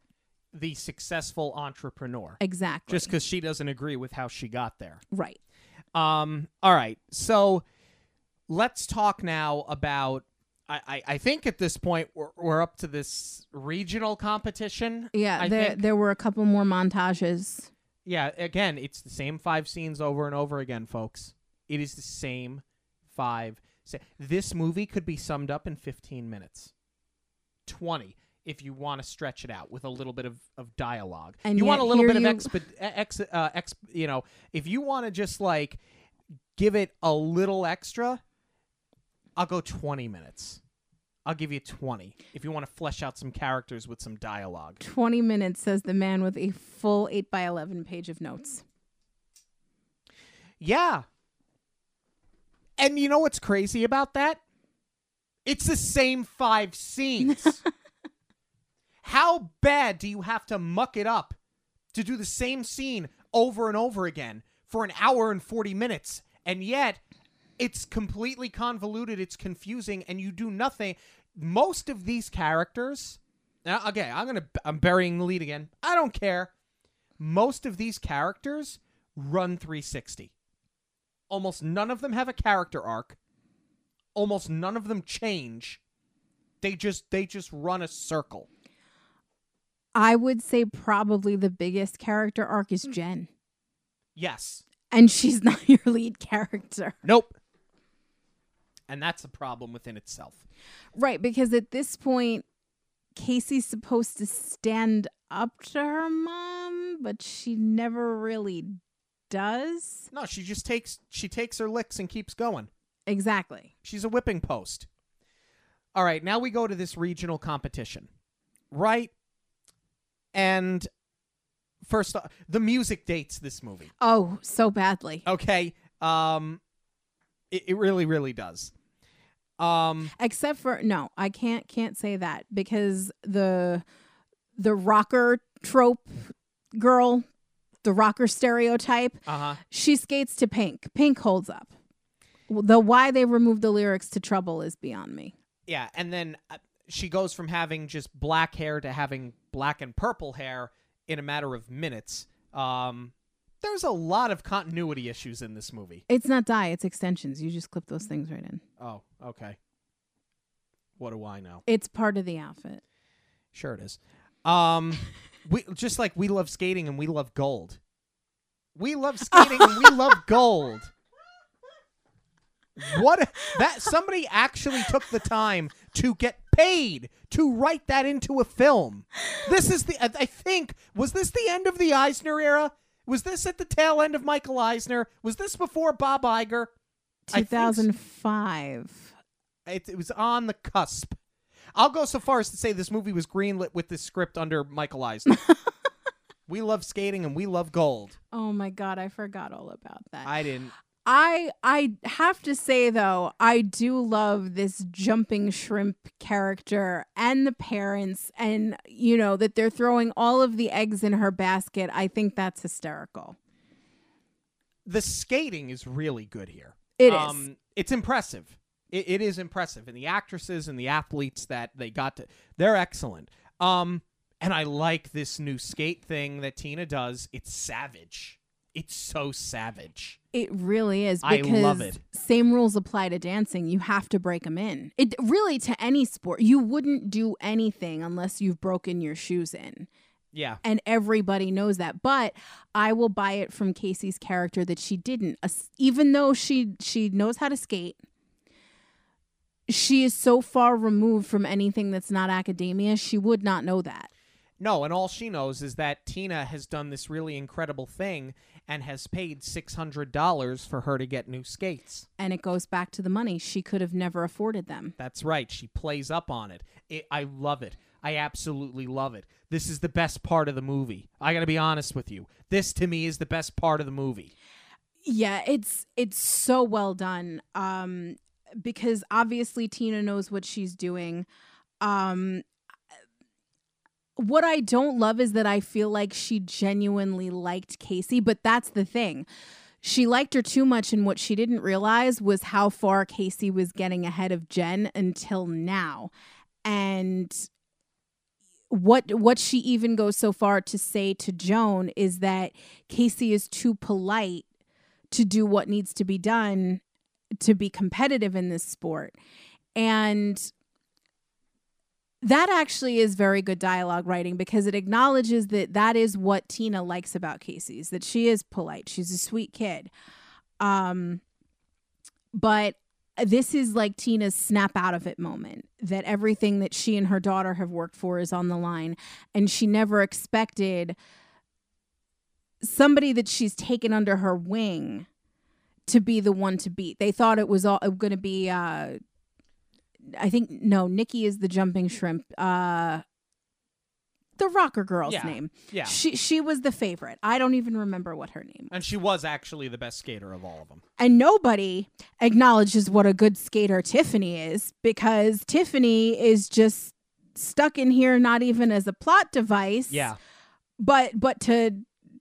The successful entrepreneur. Exactly. Just because she doesn't agree with how she got there. right. Um, all right. So let's talk now about I, I, think at this point we're, we're up to this regional competition. Yeah, I there think. there were a couple more montages. Yeah, again, it's the same five scenes over and over again, folks. It is the same five. Se- this movie could be summed up in 15 minutes, 20 if you want to stretch it out with a little bit of, of dialogue. And you want a little bit you- of exp, ex, uh, ex, you know, if you want to just like give it a little extra, I'll go 20 minutes. I'll give you 20 if you want to flesh out some characters with some dialogue. 20 minutes says the man with a full 8 by 11 page of notes. Yeah. And you know what's crazy about that? It's the same five scenes. How bad do you have to muck it up to do the same scene over and over again for an hour and 40 minutes? And yet, it's completely convoluted, it's confusing, and you do nothing. Most of these characters. Now, okay, I'm gonna I'm burying the lead again. I don't care. Most of these characters run 360. Almost none of them have a character arc. Almost none of them change. They just they just run a circle. I would say probably the biggest character arc is hmm. Jen. Yes. And she's not your lead character. Nope. And that's a problem within itself. Right, because at this point, Casey's supposed to stand up to her mom, but she never really does. No, she just takes she takes her licks and keeps going. Exactly. She's a whipping post. All right, now we go to this regional competition. Right? And first off, the music dates this movie. Oh, so badly. Okay? Um it, it really really does. Um Except for no, I can't can't say that because the the rocker trope girl, the rocker stereotype, uh-huh. she skates to Pink. Pink holds up. The why they removed the lyrics to Trouble is beyond me. Yeah, and then uh, she goes from having just black hair to having black and purple hair in a matter of minutes. Um, there's a lot of continuity issues in this movie. It's not dye, it's extensions. You just clip those things right in. Oh, okay. What do I know? It's part of the outfit. Sure it is. Um, we just like we love skating and we love gold. We love skating and we love gold. What that somebody actually took the time to get paid to write that into a film. This is the I think was this the end of the Eisner era? Was this at the tail end of Michael Eisner? Was this before Bob Iger? I think so. 2005. It, it was on the cusp. I'll go so far as to say this movie was greenlit with this script under Michael Eisner. We love skating and we love gold. Oh my god, I forgot all about that. I didn't. I I have to say though, I do love this jumping shrimp character and the parents and you know that they're throwing all of the eggs in her basket. I think that's hysterical. The skating is really good here. It is. um, It's impressive. It, it is impressive, and the actresses and the athletes that they got to, they're excellent. Um, and I like this new skate thing that Tina does. It's savage. It's so savage. It really is I because love it. same rules apply to dancing. You have to break them in. It really to any sport. You wouldn't do anything unless you've broken your shoes in. Yeah. and everybody knows that but i will buy it from casey's character that she didn't even though she she knows how to skate she is so far removed from anything that's not academia she would not know that No, and all she knows is that Tina has done this really incredible thing and has paid $600 for her to get new skates. and it goes back to the money she could have never afforded them That's right. She plays up on it. it. I love it. I absolutely love it. This is the best part of the movie. I got to be honest with you. This to me is the best part of the movie. yeah it's it's so well done um because obviously tina knows what she's doing um what i don't love is that i feel like she genuinely liked casey but that's the thing she liked her too much and what she didn't realize was how far casey was getting ahead of jen until now and what what she even goes so far to say to joan is that casey is too polite to do what needs to be done to be competitive in this sport. And that actually is very good dialogue writing because it acknowledges that that is what Tina likes about Casey's that she is polite. She's a sweet kid. Um but this is like Tina's snap out of it moment that everything that she and her daughter have worked for is on the line and she never expected somebody that she's taken under her wing to be the one to beat. They thought it was all going to be uh I think no, Nikki is the jumping shrimp. Uh the rocker girl's Yeah. name. Yeah. She she was the favorite. I don't even remember what her name. And she was actually the best skater of all of them. And nobody acknowledges what a good skater Tiffany is because Tiffany is just stuck in here not even as a plot device. Yeah. But but to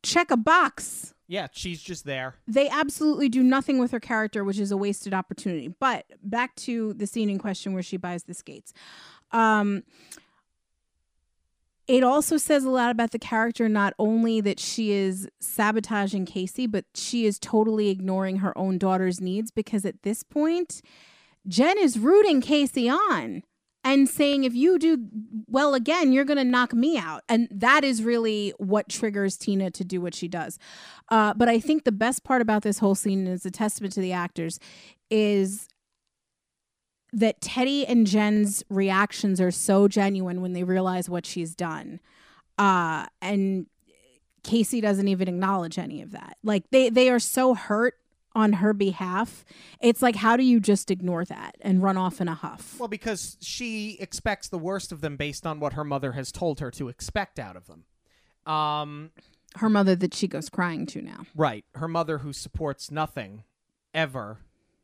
check a box Yeah, she's just there. they absolutely do nothing with her character, which is a wasted opportunity. But back to the scene in question where she buys the skates. Um, it also says a lot about the character, not only that she is sabotaging Casey, but she is totally ignoring her own daughter's needs because at this point, Jen is rooting Casey on and saying, if you do well again, you're going to knock me out. And that is really what triggers Tina to do what she does. Uh, but I think the best part about this whole scene is a testament to the actors is that Teddy and Jen's reactions are so genuine when they realize what she's done. Uh, and Casey doesn't even acknowledge any of that. Like they they are so hurt on her behalf. It's like how do you just ignore that and run off in a huff? Well, because she expects the worst of them based on what her mother has told her to expect out of them. Um, Her mother that she goes crying to now. right. Her mother who supports nothing ever,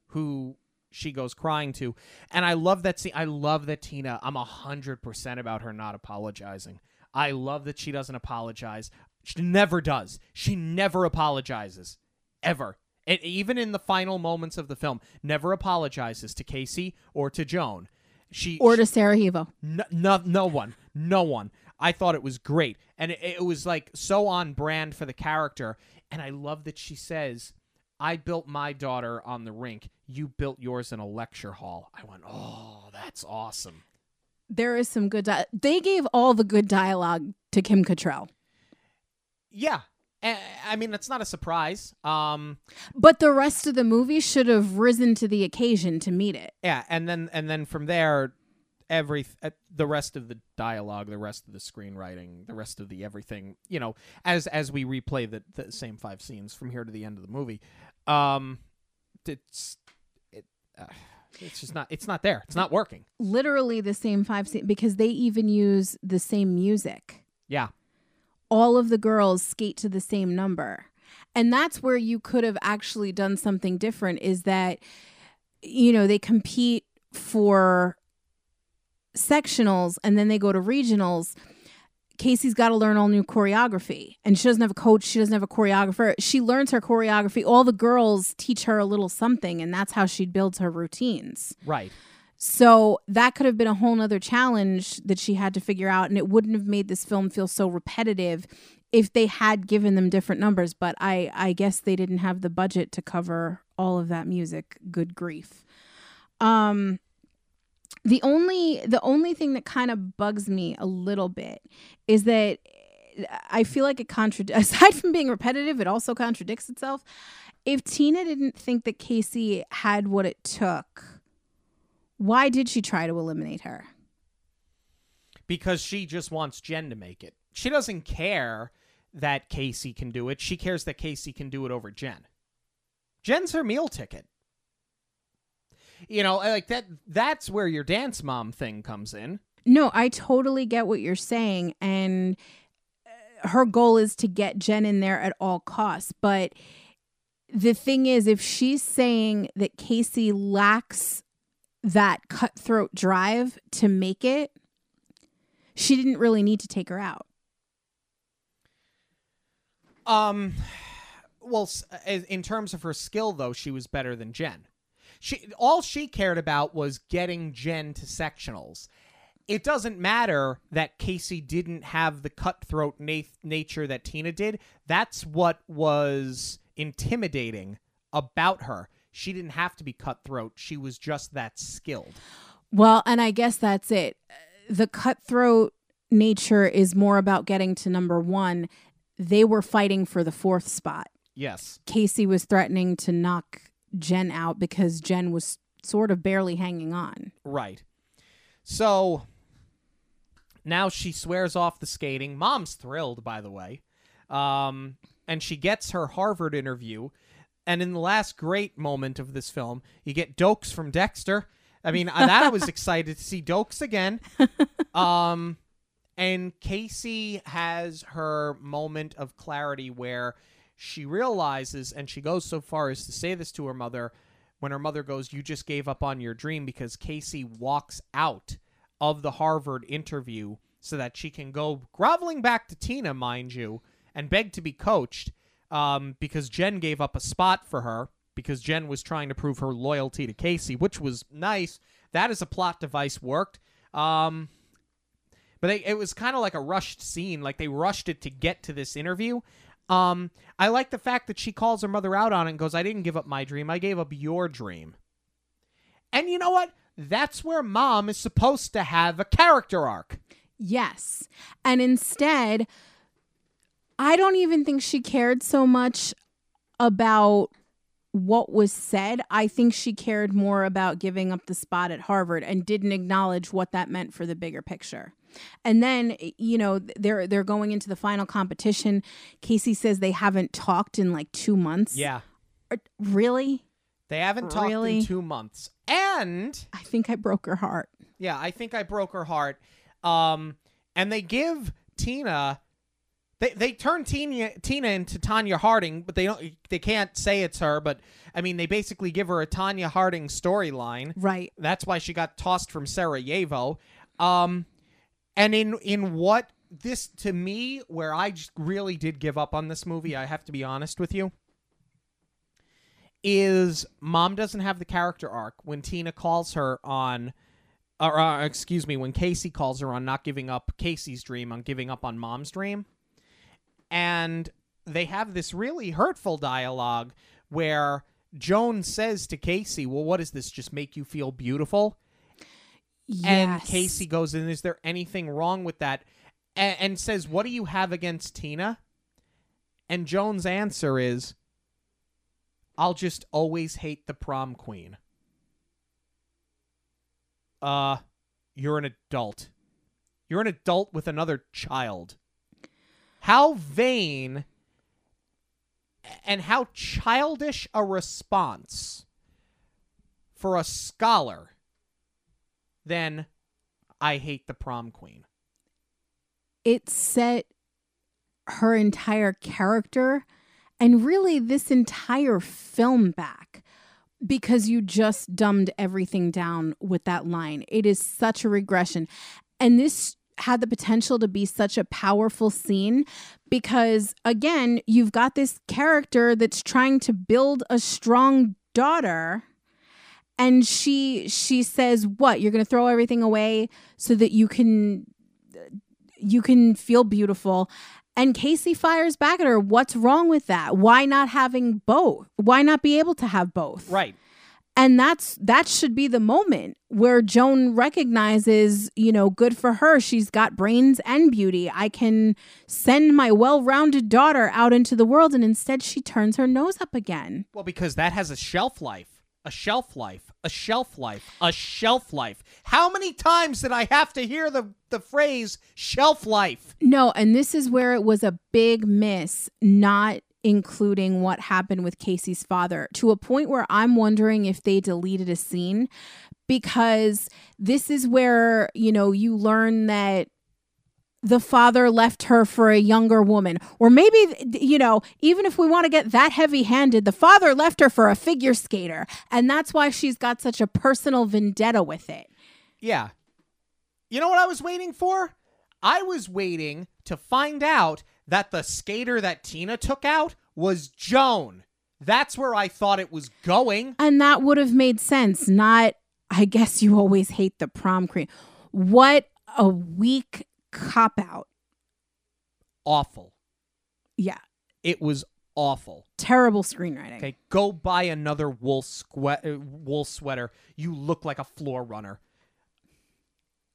who she goes crying to. And I love that scene. I love that Tina, I'm a 100% about her not apologizing. I love that she doesn't apologize. She never does. She never apologizes. Ever. And even in the final moments of the film, never apologizes to Casey or to Joan. She Or to Sarajevo. no, no, no one, no one. I thought it was great, and it, it was like so on brand for the character. And I love that she says, "I built my daughter on the rink. You built yours in a lecture hall." I went, "Oh, that's awesome." There is some good di- they gave all the good dialogue to Kim Cattrall. Yeah, I, I mean, it's not a surprise. Um, But the rest of the movie should have risen to the occasion to meet it. yeah, and then and then from there, every uh, the rest of the dialogue, the rest of the screenwriting, the rest of the everything, you know, as as we replay the, the same five scenes from here to the end of the movie, um, it's it, uh, it's just not it's not there. It's not working. Literally the same five scenes because they even use the same music. Yeah, all of the girls skate to the same number. And that's where you could have actually done something different is that you know, they compete for sectionals and then they go to regionals. Casey's got to learn all new choreography and she doesn't have a coach. She doesn't have a choreographer. She learns her choreography. All the girls teach her a little something, and that's how she builds her routines. Right. So that could have been a whole nother challenge that she had to figure out, and it wouldn't have made this film feel so repetitive if they had given them different numbers. But I, I guess they didn't have the budget to cover all of that music. Good grief. Um, the only the only thing that kind of bugs me a little bit is that I feel like it contradicts. Aside from being repetitive, it also contradicts itself. If Tina didn't think that Casey had what it took, why did she try to eliminate her? Because she just wants Jen to make it. She doesn't care that Casey can do it. She cares that Casey can do it over Jen. Jen's her meal ticket. You know, like that that's where your dance mom thing comes in. No, I totally get what you're saying and uh, her goal is to get Jen in there at all costs, but the thing is if she's saying that Casey lacks that cutthroat drive to make it, she didn't really need to take her out. Um well, in terms of her skill though, she was better than Jen. She all she cared about was getting Jen to sectionals. It doesn't matter that Casey didn't have the cutthroat na- nature that Tina did. That's what was intimidating about her. She didn't have to be cutthroat. She was just that skilled. Well, and I guess that's it. The cutthroat nature is more about getting to number 1. They were fighting for the fourth spot. Yes. Casey was threatening to knock Jen out because Jen was sort of barely hanging on. Right. So now she swears off the skating. Mom's thrilled, by the way. Um, and she gets her Harvard interview. And in the last great moment of this film, you get Doakes from Dexter. I mean, that I was excited to see Doakes again. Um, and Casey has her moment of clarity where she realizes, and she goes so far as to say this to her mother when her mother goes, You just gave up on your dream because Casey walks out of the Harvard interview so that she can go groveling back to Tina, mind you, and beg to be coached um, because Jen gave up a spot for her because Jen was trying to prove her loyalty to Casey, which was nice. That is a plot device worked. Um, but they, it was kind of like a rushed scene. Like they rushed it to get to this interview. Um, I like the fact that she calls her mother out on it and goes, I didn't give up my dream. I gave up your dream. And you know what? That's where mom is supposed to have a character arc. Yes. And instead, I don't even think she cared so much about what was said. I think she cared more about giving up the spot at Harvard and didn't acknowledge what that meant for the bigger picture. And then, you know, they're they're going into the final competition. Casey says they haven't talked in like 2 months. Yeah. Really? They haven't talked Really? in 2 months. And I think I broke her heart. yeah, I think I broke her heart. Um and they give Tina they they turn Tina Tina into Tonya Harding, but they don't they can't say it's her, but I mean they basically give her a Tonya Harding storyline. Right. That's why she got tossed from Sarajevo. Um, and in in what this to me, where I just really did give up on this movie, I have to be honest with you, is mom doesn't have the character arc when Tina calls her on. Or, uh, excuse me, when Casey calls her on not giving up Casey's dream, on giving up on mom's dream. And they have this really hurtful dialogue where Joan says to Casey, Well, what does this just make you feel beautiful? And Casey goes in, Is there anything wrong with that? And, and says, What do you have against Tina? And Joan's answer is, I'll just always hate the prom queen. Uh, you're an adult. You're an adult with another child. How vain and how childish a response for a scholar than I hate the prom queen. it set her entire character and really this entire film back because you just dumbed everything down with that line. It is such a regression. And this had the potential to be such a powerful scene because again, you've got this character that's trying to build a strong daughter and she she says what? You're going to throw everything away so that you can you can feel beautiful. And Casey fires back at her. What's wrong with that? Why not having both? Why not be able to have both? Right. And that's that should be the moment where joan recognizes you know good for her she's got brains and beauty i can send my well-rounded daughter out into the world and instead she turns her nose up again Well, because that has a shelf life, a shelf life, a shelf life, a shelf life. How many times did I have to hear the, the phrase shelf life? no and this is where it was a big miss not including what happened with casey's father to a point where i'm wondering if they deleted a scene because this is where you know you learn that the father left her for a younger woman. Or maybe, you know, even if we want to get that heavy handed, the father left her for a figure skater. And that's why she's got such a personal vendetta with it. Yeah. You know what I was waiting for? I was waiting to find out that the skater that Tina took out was Joan. That's where I thought it was going. And that would have made sense. Not, I guess you always hate the prom queen. What a weak cop out. Awful. Yeah. It was awful. Terrible screenwriting. Okay, go buy another wool sque- uh, wool sweater. You look like a floor runner.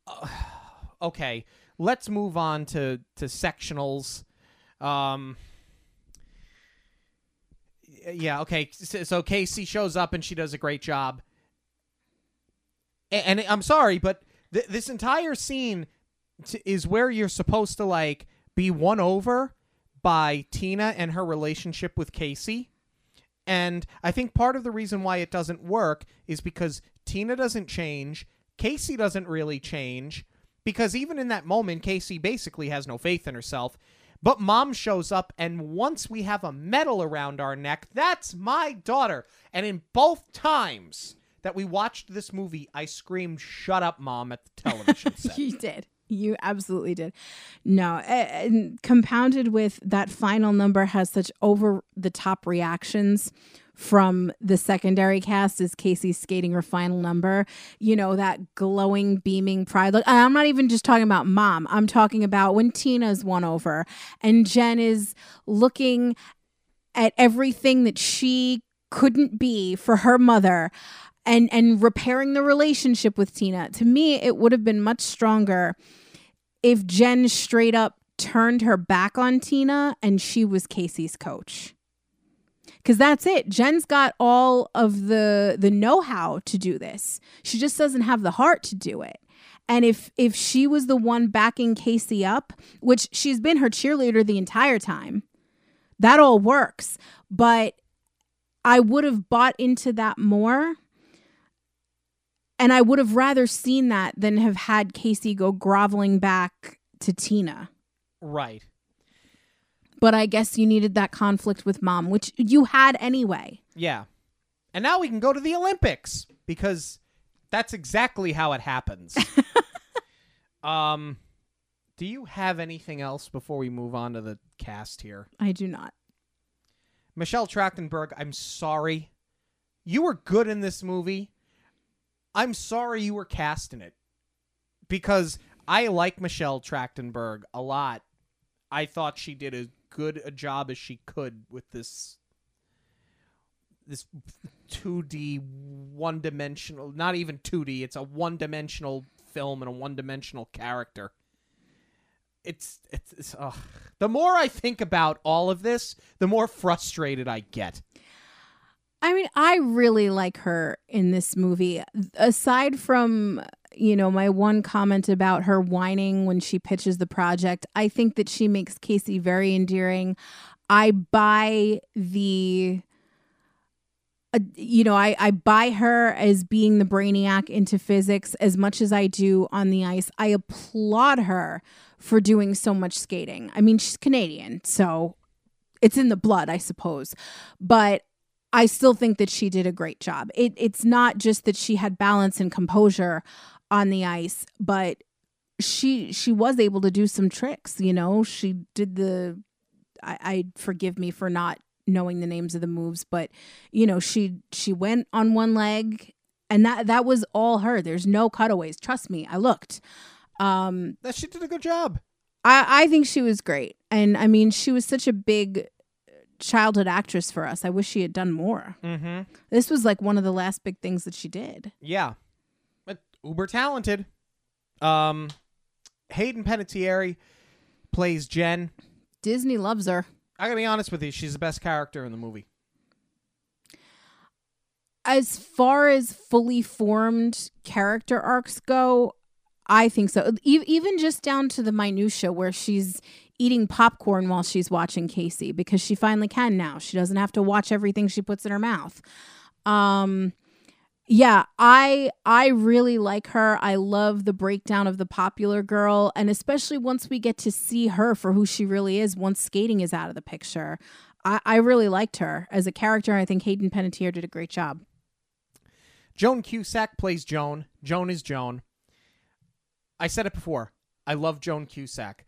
Uh, okay, let's move on to to sectionals. Um, yeah, okay. So, Casey shows up and she does a great job. And, I'm sorry, but th- this entire scene t- is where you're supposed to like be won over by Tina and her relationship with Casey. And I think part of the reason why it doesn't work is because Tina doesn't change, Casey doesn't really change, because even in that moment, Casey basically has no faith in herself. But mom shows up, and once we have a medal around our neck, that's my daughter. And in both times that we watched this movie, I screamed, Shut up, mom, at the television set. You did. You absolutely did. No, and compounded with that final number has such over the top reactions from the secondary cast as Casey's skating her final number. You know, that glowing, beaming pride look. I'm not even just talking about mom. I'm talking about when Tina's won over and Jen is looking at everything that she couldn't be for her mother and and repairing the relationship with Tina. To me, it would have been much stronger if Jen straight up turned her back on Tina and she was Casey's coach. Cuz that's it. Jen's got all of the the know-how to do this. She just doesn't have the heart to do it. And if if she was the one backing Casey up, which she's been her cheerleader the entire time, that all works. But I would have bought into that more. And I would have rather seen that than have had Casey go groveling back to Tina. right. But I guess you needed that conflict with mom, which you had anyway. Yeah. And now we can go to the Olympics because that's exactly how it happens. um do you have anything else before we move on to the cast here? I do not. Michelle Trachtenberg, I'm sorry. You were good in this movie. I'm sorry you were cast in it. Because I like Michelle Trachtenberg a lot. I thought she did as good a job as she could with this this 2D one dimensional not even 2D, it's a one dimensional film and a one dimensional character. It's it's, it's ugh. the more I think about all of this, the more frustrated I get. I mean, I really like her in this movie. Aside from, you know, my one comment about her whining when she pitches the project, I think that she makes Casey very endearing. I buy the uh, you know, I, I buy her as being the brainiac into physics as much as I do on the ice. I applaud her for doing so much skating. I mean, she's Canadian, so it's in the blood, I suppose. But I still think that she did a great job. It, it's not just that she had balance and composure on the ice, but she she was able to do some tricks. You know, she did the. I, I forgive me for not knowing the names of the moves, but you know, she she went on one leg and that that was all her. There's no cutaways. Trust me, I looked. Um That she did a good job. I I think she was great. And I mean, she was such a big childhood actress for us. I wish she had done more. Mm-hmm. This was like one of the last big things that she did. Yeah, uber talented. Um, Hayden Panettiere plays Jen. Disney loves her. I gotta be honest with you, she's the best character in the movie. As far as fully formed character arcs go, I think so. E- even just down to the minutia where she's eating popcorn while she's watching Casey because she finally can now. She doesn't have to watch everything she puts in her mouth. Um yeah, I I really like her. I love the breakdown of the popular girl and especially once we get to see her for who she really is once skating is out of the picture. I, I really liked her as a character. I think Hayden Panettiere did a great job. Joan Cusack plays Joan. Joan is Joan. I said it before. I love Joan Cusack.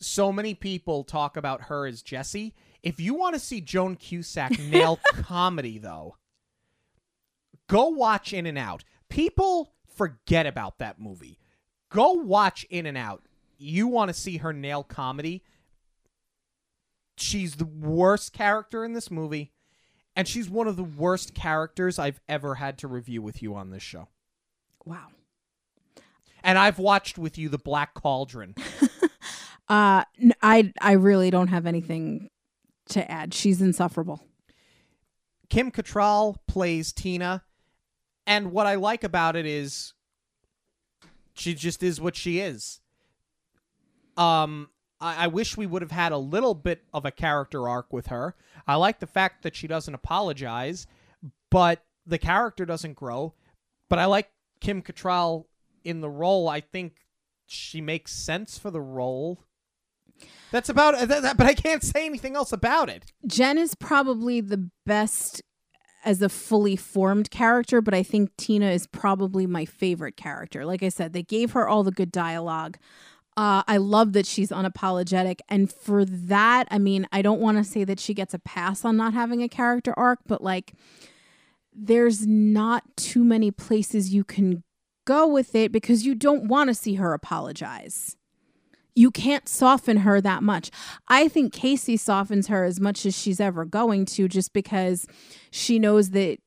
So many people talk about her as Jessie. If you want to see Joan Cusack nail comedy, though, go watch In and Out. People forget about that movie. Go watch In and Out. You want to see her nail comedy. She's the worst character in this movie, and she's one of the worst characters I've ever had to review with you on this show. Wow. And I've watched with you The Black Cauldron. Uh, I I really don't have anything to add. She's insufferable. Kim Cattrall plays Tina, and what I like about it is she just is what she is. Um, I, I wish we would have had a little bit of a character arc with her. I like the fact that she doesn't apologize, but the character doesn't grow. But I like Kim Cattrall in the role. I think she makes sense for the role. That's about it, but I can't say anything else about it. Jen is probably the best as a fully formed character, but I think Tina is probably my favorite character. Like I said, they gave her all the good dialogue. Uh, I love that she's unapologetic. And for that, I mean, I don't want to say that she gets a pass on not having a character arc, but like, there's not too many places you can go with it because you don't want to see her apologize. You can't soften her that much. I think Casey softens her as much as she's ever going to just because she knows that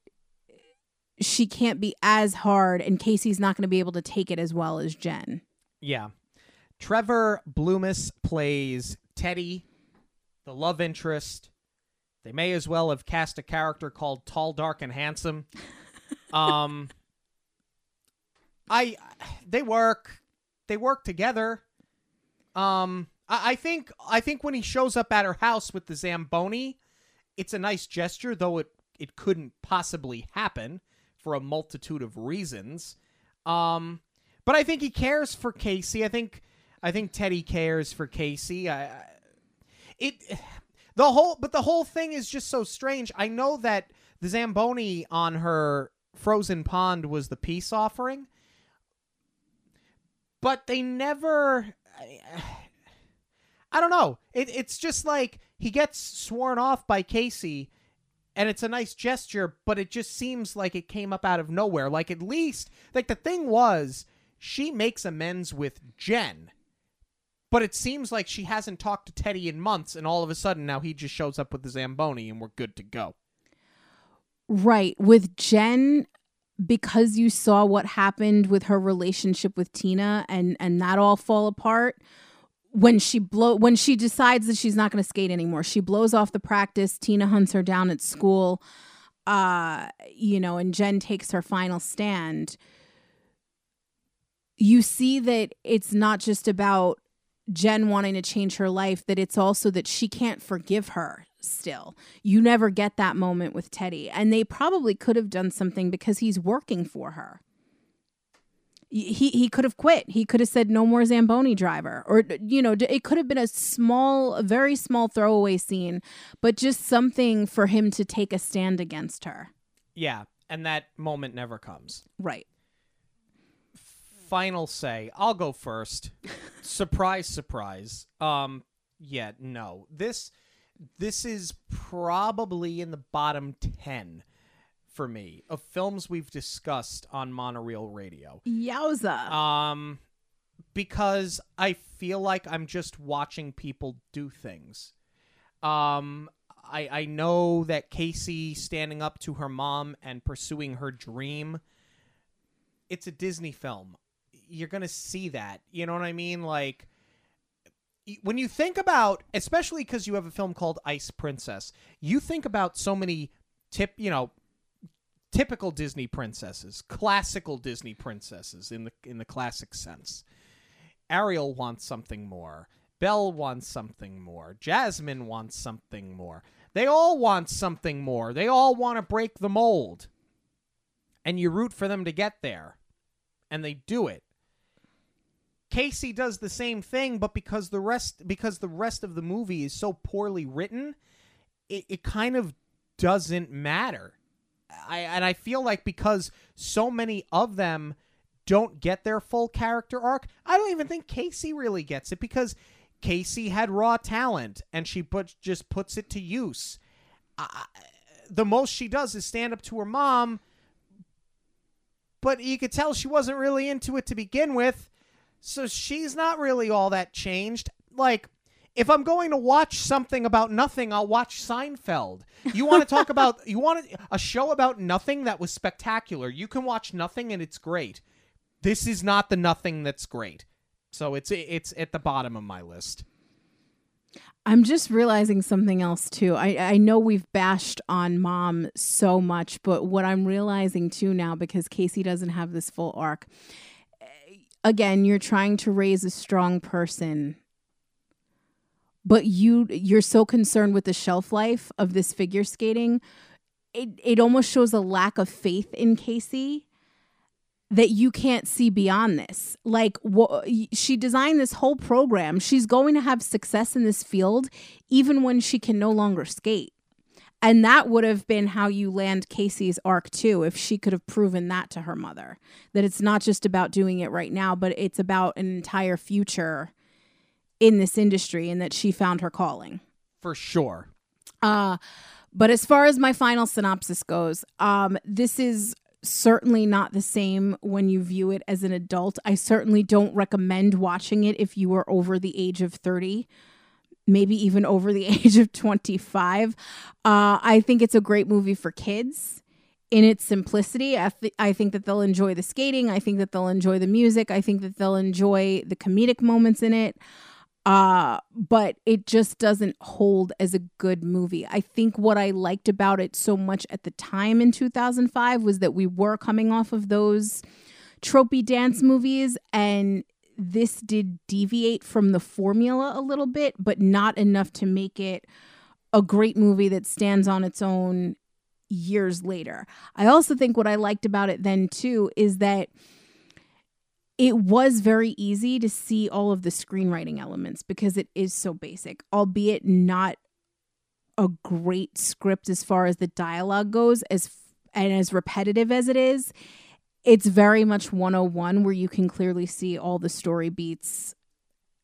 she can't be as hard and Casey's not going to be able to take it as well as Jen. Yeah. Trevor Blumas plays Teddy, the love interest. They may as well have cast a character called Tall, Dark, and Handsome. Um, I they work they work together. Um, I, I think I think when he shows up at her house with the Zamboni, it's a nice gesture, though it it couldn't possibly happen for a multitude of reasons. Um, but I think he cares for Casey. I think I think Teddy cares for Casey. I, I it the whole but the whole thing is just so strange. I know that the Zamboni on her frozen pond was the peace offering, but they never. I, don't know. It, it's just like he gets sworn off by Casey, and it's a nice gesture, but it just seems like it came up out of nowhere. Like at least, like the thing was, she makes amends with Jen, but it seems like she hasn't talked to Teddy in months, and all of a sudden now he just shows up with the Zamboni, and we're good to go. Right. With Jen, because you saw what happened with her relationship with Tina and and that all fall apart when she blow when she decides that she's not going to skate anymore. She blows off the practice. Tina hunts her down at school. Uh, you know, and Jen takes her final stand. You see that it's not just about Jen wanting to change her life, that it's also that she can't forgive her. Still. You never get that moment with Teddy. And they probably could have done something because he's working for her. He he could have quit. He could have said no more Zamboni driver or you know, it could have been a small a very small throwaway scene, but just something for him to take a stand against her. Yeah, and that moment never comes. Right. Final say. I'll go first. surprise, surprise. Um yeah, no. This this is probably in the bottom 10 for me of films we've discussed on monorail radio. Yowza. Um because I feel like I'm just watching people do things. Um I I know that Casey standing up to her mom and pursuing her dream it's a Disney film. You're going to see that. You know what I mean? Like when you think about especially cuz you have a film called Ice Princess, you think about so many tip, you know, typical Disney princesses, classical Disney princesses in the in the classic sense. Ariel wants something more. Belle wants something more. Jasmine wants something more. They all want something more. They all want to break the mold. And you root for them to get there. And they do it. Casey does the same thing, but because the rest because the rest of the movie is so poorly written, it, it kind of doesn't matter. I and I feel like because so many of them don't get their full character arc, I don't even think Casey really gets it because Casey had raw talent and she put just puts it to use. I, the most she does is stand up to her mom, but you could tell she wasn't really into it to begin with. So she's not really all that changed. Like if I'm going to watch something about nothing, I'll watch Seinfeld. You want to talk about you want a show about nothing that was spectacular. You can watch nothing and it's great. This is not the nothing that's great. So it's it's at the bottom of my list. I'm just realizing something else too. I, I know we've bashed on mom so much, but what I'm realizing too now, because Casey doesn't have this full arc, again, you're trying to raise a strong person but you you're so concerned with the shelf life of this figure skating it it almost shows a lack of faith in Casey that you can't see beyond this. Like wh- she designed this whole program. She's going to have success in this field even when she can no longer skate and that would have been how you land Casey's arc too, if she could have proven that to her mother. That it's not just about doing it right now, but it's about an entire future in this industry and that she found her calling. For sure. Uh, but as far as my final synopsis goes, um, this is certainly not the same when you view it as an adult. I certainly don't recommend watching it if you are over the age of 30 maybe even over the age of 25. Uh, I think it's a great movie for kids in its simplicity. I, th- I think that they'll enjoy the skating. I think that they'll enjoy the music. I think that they'll enjoy the comedic moments in it uh but it just doesn't hold as a good movie i think what i liked about it so much at the time in 2005 was that we were coming off of those tropey dance movies and this did deviate from the formula a little bit but not enough to make it a great movie that stands on its own years later i also think what i liked about it then too is that it was very easy to see all of the screenwriting elements because it is so basic, albeit not a great script as far as the dialogue goes as and as repetitive as it is. It's very much 101 where you can clearly see all the story beats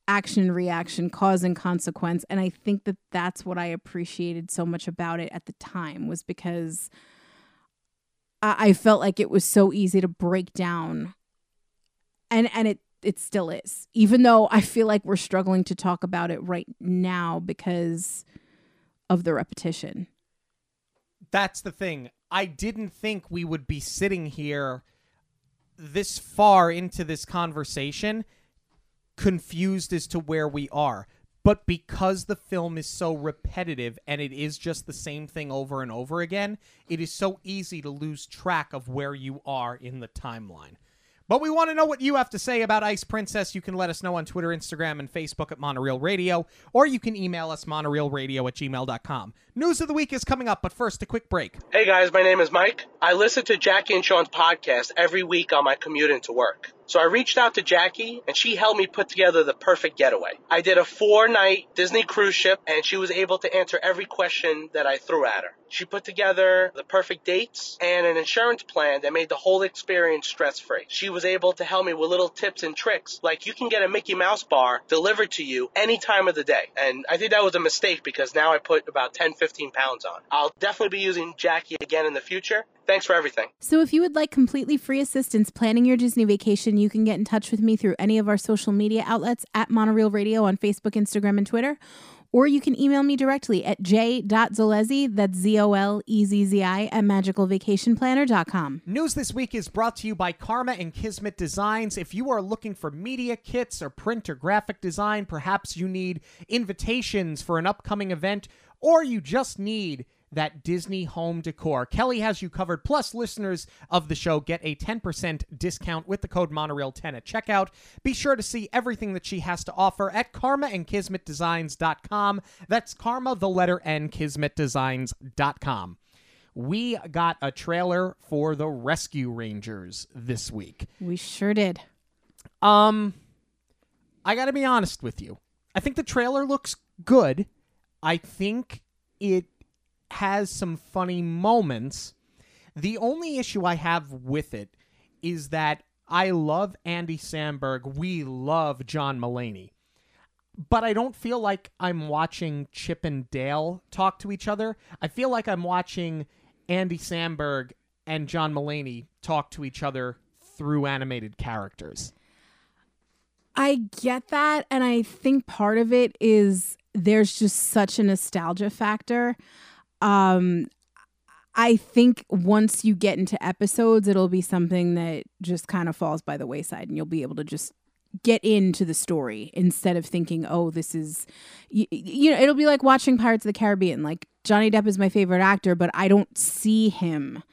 action reaction cause and consequence and i think that that's what i appreciated so much about it at the time was because I, I felt like it was so easy to break down and and it it still is even though i feel like we're struggling to talk about it right now because of the repetition. That's the thing. I didn't think we would be sitting here this far into this conversation confused as to where we are. But because the film is so repetitive and it is just the same thing over and over again it is so easy to lose track of where you are in the timeline But we want to know what you have to say about Ice Princess. You can let us know on Twitter, Instagram, and Facebook at Monorail Radio, or you can email us monorailradio at gmail.com. News of the week is coming up, but first, a quick break. Hey guys, my name is Mike. I listen to Jackie and Sean's podcast every week on my commute into work. So I reached out to Jackie and she helped me put together the perfect getaway. I did a four night Disney cruise ship and she was able to answer every question that I threw at her. She put together the perfect dates and an insurance plan that made the whole experience stress free. She was able to help me with little tips and tricks like you can get a Mickey Mouse bar delivered to you any time of the day. And I think that was a mistake because now I put about 10, 15 pounds on. I'll definitely be using Jackie again in the future. Thanks for everything. So, if you would like completely free assistance planning your Disney vacation, you can get in touch with me through any of our social media outlets at Monorail Radio on Facebook, Instagram, and Twitter. Or you can email me directly at j.zolezzi, that's Z O L E Z Z I, at magicalvacationplanner.com. News this week is brought to you by Karma and Kismet Designs. If you are looking for media kits or print or graphic design, perhaps you need invitations for an upcoming event, or you just need that Disney home decor. Kelly has you covered. Plus, listeners of the show get a 10% discount with the code Monorail10 at checkout. Be sure to see everything that she has to offer at karmaandkismetdesigns.com. That's karma, the letter N, kismetdesigns.com. We got a trailer for the Rescue Rangers this week. We sure did. Um, I got to be honest with you. I think the trailer looks good. I think it has some funny moments. The only issue I have with it is that I love Andy Samberg. We love John Mulaney. But I don't feel like I'm watching Chip and Dale talk to each other. I feel like I'm watching Andy Samberg and John Mulaney talk to each other through animated characters. I get that. And I think part of it is there's just such a nostalgia factor. Um, I think once you get into episodes, it'll be something that just kind of falls by the wayside and you'll be able to just get into the story instead of thinking, oh, this is, you, you know, it'll be like watching Pirates of the Caribbean. Like Johnny Depp is my favorite actor, but I don't see him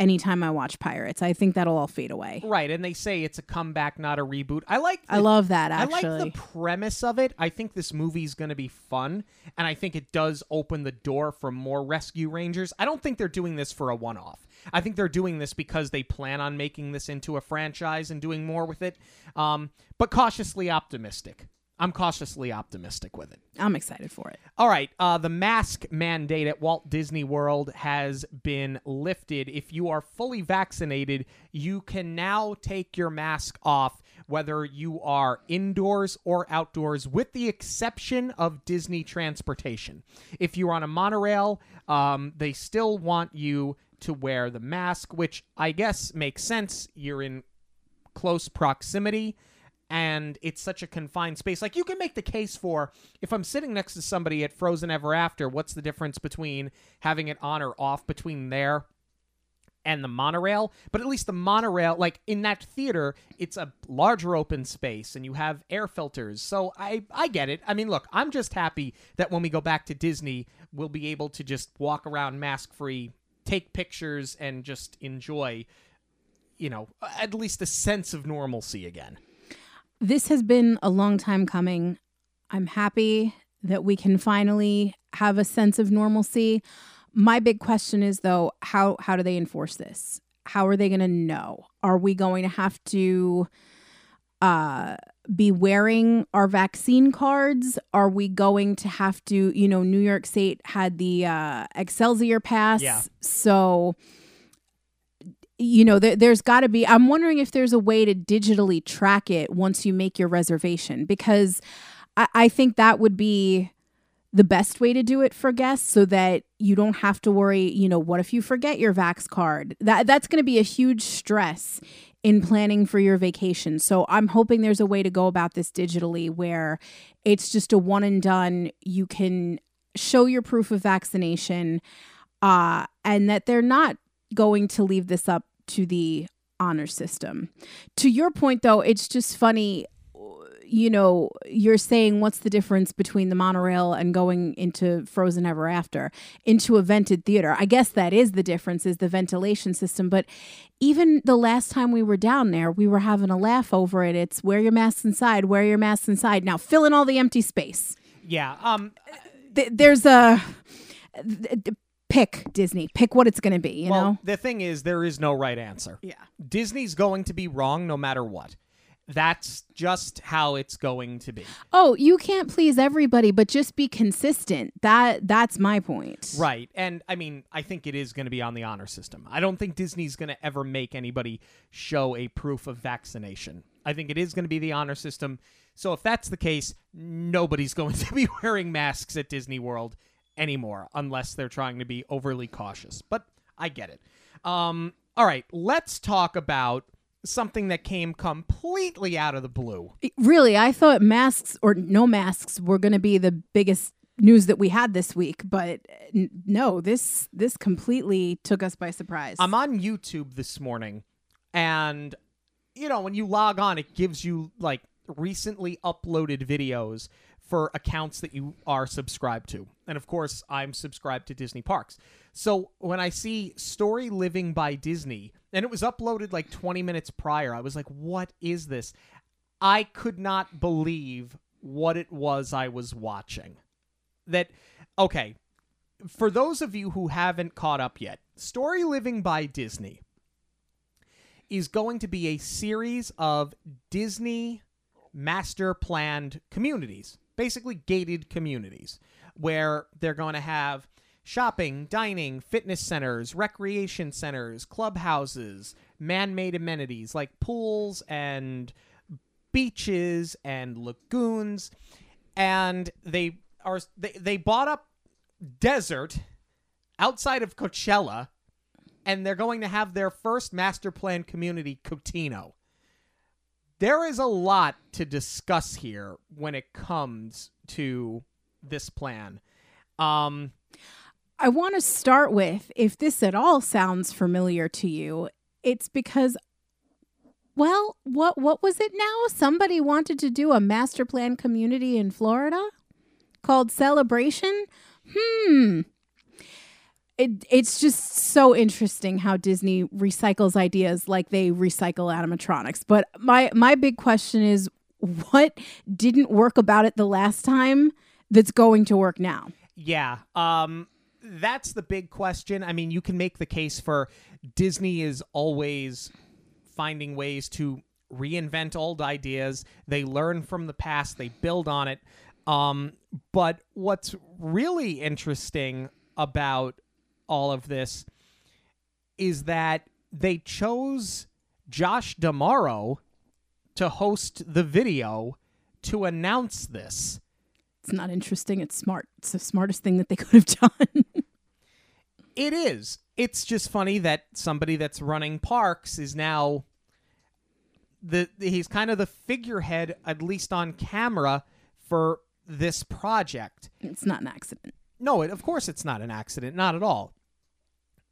anytime I watch Pirates. I think that'll all fade away. Right, and they say it's a comeback, not a reboot. I like. The, I love that. Actually, I like the premise of it. I think this movie's going to be fun, and I think it does open the door for more Rescue Rangers. I don't think they're doing this for a one-off. I think they're doing this because they plan on making this into a franchise and doing more with it. Um, but cautiously optimistic. I'm cautiously optimistic with it. I'm excited for it. All right. Uh, the mask mandate at Walt Disney World has been lifted. If you are fully vaccinated, you can now take your mask off, whether you are indoors or outdoors, with the exception of Disney transportation. If you're on a monorail, um, they still want you to wear the mask, which I guess makes sense. You're in close proximity and it's such a confined space. Like you can make the case for if I'm sitting next to somebody at Frozen Ever After, what's the difference between having it on or off between there and the monorail? But at least the monorail, like in that theater, it's a larger open space and you have air filters. So I I get it. I mean, look, I'm just happy that when we go back to Disney, we'll be able to just walk around mask free, take pictures and just enjoy you know, at least a sense of normalcy again this has been a long time coming. I'm happy that we can finally have a sense of normalcy. My big question is though, how how do they enforce this? How are they going to know? Are we going to have to uh be wearing our vaccine cards? Are we going to have to, you know, New York State had the uh Excelsior pass. Yeah. So you know, there, there's got to be. I'm wondering if there's a way to digitally track it once you make your reservation, because I, I think that would be the best way to do it for guests so that you don't have to worry, you know, what if you forget your Vax card? That that's going to be a huge stress in planning for your vacation. So I'm hoping there's a way to go about this digitally where it's just a one and done. You can show your proof of vaccination uh and that they're not going to leave this up to the honor system. To your point, though, it's just funny. you know, you're saying what's the difference between the monorail and going into Frozen Ever After into a vented theater? I guess that is the difference is the ventilation system. But even the last time we were down there, we were having a laugh over it. It's wear your mask inside, wear your mask inside. Now fill in all the empty space. Yeah. Um. Th- there's a pick Disney, pick what it's going to be. You well, know. the thing is, there is no right answer. Yeah. Disney's going to be wrong no matter what. That's just how it's going to be. Oh, you can't please everybody, but just be consistent. That that's my point. Right. And I mean, I think it is going to be on the honor system. I don't think Disney's going to ever make anybody show a proof of vaccination. I think it is going to be the honor system. So if that's the case, nobody's going to be wearing masks at Disney World anymore unless they're trying to be overly cautious. But I get it. Um, all right, let's talk about something that came completely out of the blue. Really, I thought masks or no masks were going to be the biggest news that we had this week, but n- no, this this completely took us by surprise. I'm on YouTube this morning, and you know when you log on, it gives you like recently uploaded videos for accounts that you are subscribed to, and of course, I'm subscribed to Disney Parks. So when I see Story Living by Disney, and it was uploaded like 20 minutes prior, I was like, "What is this?" I could not believe what it was I was watching. That okay, for those of you who haven't caught up yet, Story Living by Disney is going to be a series of Disney master planned communities, basically gated communities, where they're going to have shopping, dining, fitness centers, recreation centers, clubhouses, man made amenities like pools and beaches and lagoons. And they are they, they bought up desert outside of Coachella, and they're going to have their first master plan community, Cotino. There is a lot to discuss here when it comes to this plan. Um, I want to start with if this at all sounds familiar to you, it's because well, what what was it now? Somebody wanted to do a master plan community in Florida called Celebration? Hmm. It, it's just so interesting how Disney recycles ideas like they recycle animatronics. But my my big question is what didn't work about it the last time that's going to work now? Yeah. Um that's the big question. I mean, you can make the case for Disney is always finding ways to reinvent old ideas. They learn from the past, they build on it. Um but what's really interesting about all of this is that they chose Josh D'Amaro to host the video to announce this. It's not interesting. It's smart. It's the smartest thing that they could have done. It is. It's just funny that somebody that's running parks is now the he's kind of the figurehead at least on camera for this project. it's not an accident. No, it, of course it's not an accident, not at all.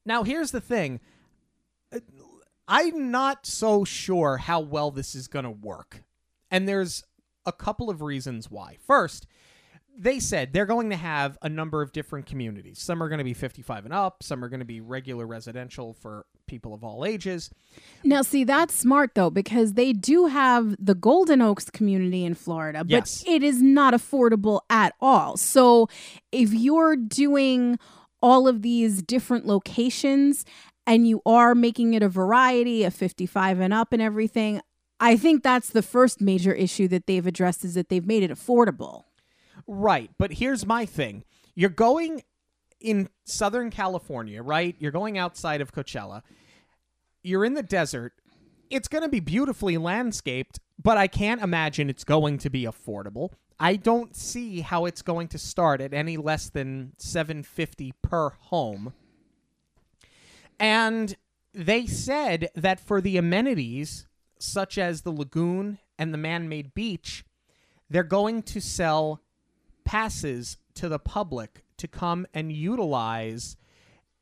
Now, here's the thing. Uh, I'm not so sure how well this is going to work. And there's a couple of reasons why. First, they said they're going to have a number of different communities. Some are going to be 55 and up, some are going to be regular residential for people of all ages. Now, see, that's smart though, because they do have the Golden Oaks community in Florida, but Yes. it is not affordable at all. So, if you're doing all of these different locations and you are making it a variety of 55 and up and everything, I think that's the first major issue that they've addressed is that they've made it affordable. Right, but here's my thing. You're going in Southern California, right? You're going outside of Coachella. You're in the desert. It's going to be beautifully landscaped, but I can't imagine it's going to be affordable. I don't see how it's going to start at any less than 750 per home. And they said that for the amenities such as the lagoon and the man-made beach, they're going to sell passes to the public to come and utilize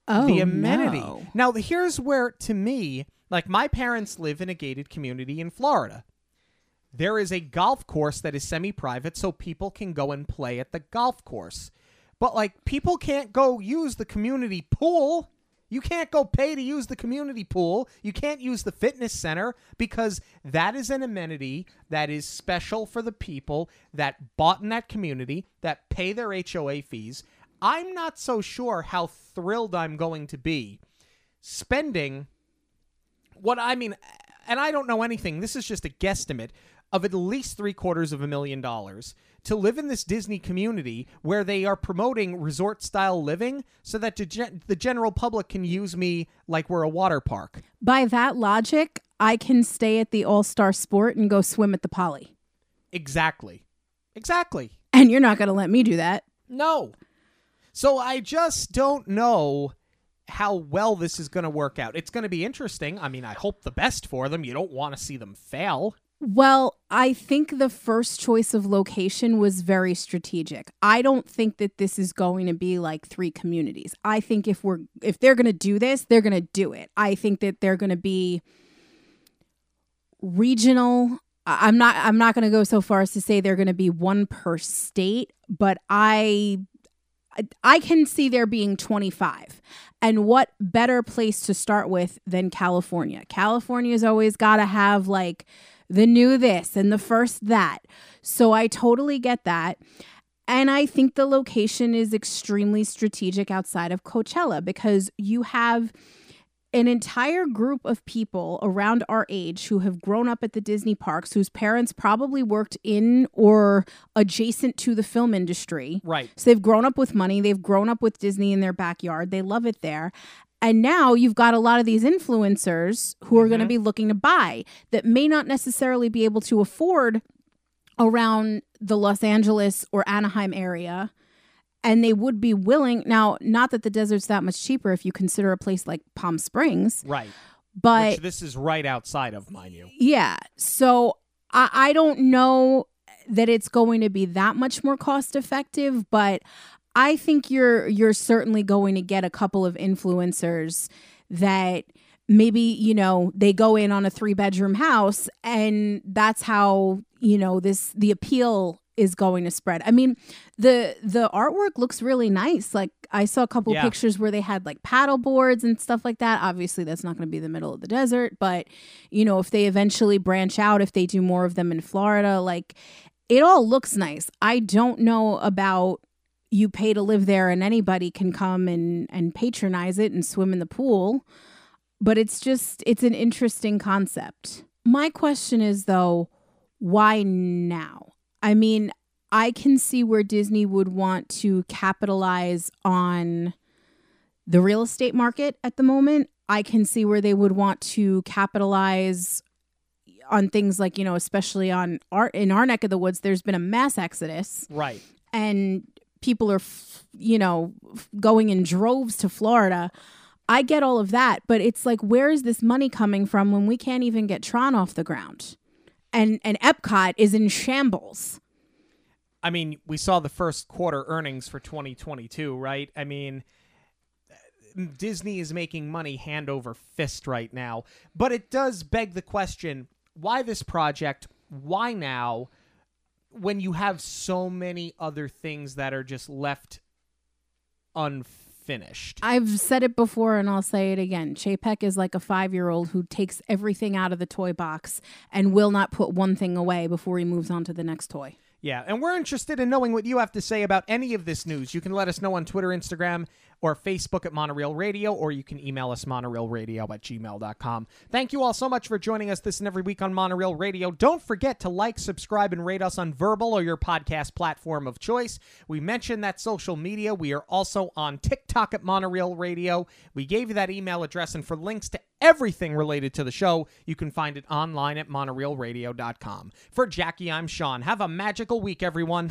Oh, the amenity. no. Now, here's where, to me, like my parents live in a gated community in Florida. There is a golf course that is semi private so people can go and play at the golf course. But like people can't go use the community pool. You can't go pay to use the community pool. You can't use the fitness center because that is an amenity that is special for the people that bought in that community, that pay their HOA fees. I'm not so sure how thrilled I'm going to be spending what I mean, and I don't know anything, this is just a guesstimate of at least three quarters of a million dollars to live in this Disney community where they are promoting resort style living so that the, the general public can use me like we're a water park. By that logic, I can stay at the All Star Sport and go swim at the Poly. Exactly. Exactly. And you're not going to let me do that. No. So I just don't know how well this is going to work out. It's going to be interesting. I mean, I hope the best for them. You don't want to see them fail. Well, I think the first choice of location was very strategic. I don't think that this is going to be like three communities. I think if we're if they're going to do this, they're going to do it. I think that they're going to be regional. I'm not I'm not going to go so far as to say they're going to be one per state, but I I can see there being 25. And what better place to start with than California? California's always got to have like the new this and the first that. So I totally get that. And I think the location is extremely strategic outside of Coachella because you have an entire group of people around our age who have grown up at the Disney parks, whose parents probably worked in or adjacent to the film industry. Right. So they've grown up with money, they've grown up with Disney in their backyard, they love it there. And now you've got a lot of these influencers who are mm-hmm. going to be looking to buy that may not necessarily be able to afford around the Los Angeles or Anaheim area. And they would be willing now, not that the desert's that much cheaper if you consider a place like Palm Springs. Right. But Which this is right outside of, mind you. Yeah. So I, I don't know that it's going to be that much more cost effective, but I think you're you're certainly going to get a couple of influencers that maybe you know they go in on a three bedroom house and that's how you know this the appeal is going to spread. I mean, the the artwork looks really nice. Like I saw a couple yeah. pictures where they had like paddle boards and stuff like that. Obviously, that's not going to be the middle of the desert, but you know, if they eventually branch out, if they do more of them in Florida, like it all looks nice. I don't know about you pay to live there and anybody can come and and patronize it and swim in the pool. But it's just it's an interesting concept. My question is though why now? I mean i can see where disney would want to capitalize on the real estate market at the moment. I can see where they would want to capitalize on things like you know especially on art in our neck of the woods there's been a mass exodus. Right. And people are, you know, going in droves to Florida. I get all of that, but it's like, where is this money coming from when we can't even get Tron off the ground? And and Epcot is in shambles. I mean, we saw the first quarter earnings for 2022, right? I mean, Disney is making money hand over fist right now. But it does beg the question why this project? Why now? When you have so many other things that are just left unfinished. I've said it before and I'll say it again. Chapek is like a five year old who takes everything out of the toy box and will not put one thing away before he moves on to the next toy. Yeah, and we're interested in knowing what you have to say about any of this news. You can let us know on Twitter, Instagram, or Facebook at Monorail Radio, or you can email us monorailradio at gmail.com. Thank you all so much for joining us this and every week on Monorail Radio. Don't forget to like, subscribe, and rate us on Verbal or your podcast platform of choice. We mentioned that social media. We are also on TikTok at Monorail Radio. We gave you that email address, and for links to everything related to the show, you can find it online at monorailradio.com. For Jackie, I'm Sean. Have a magical week, everyone.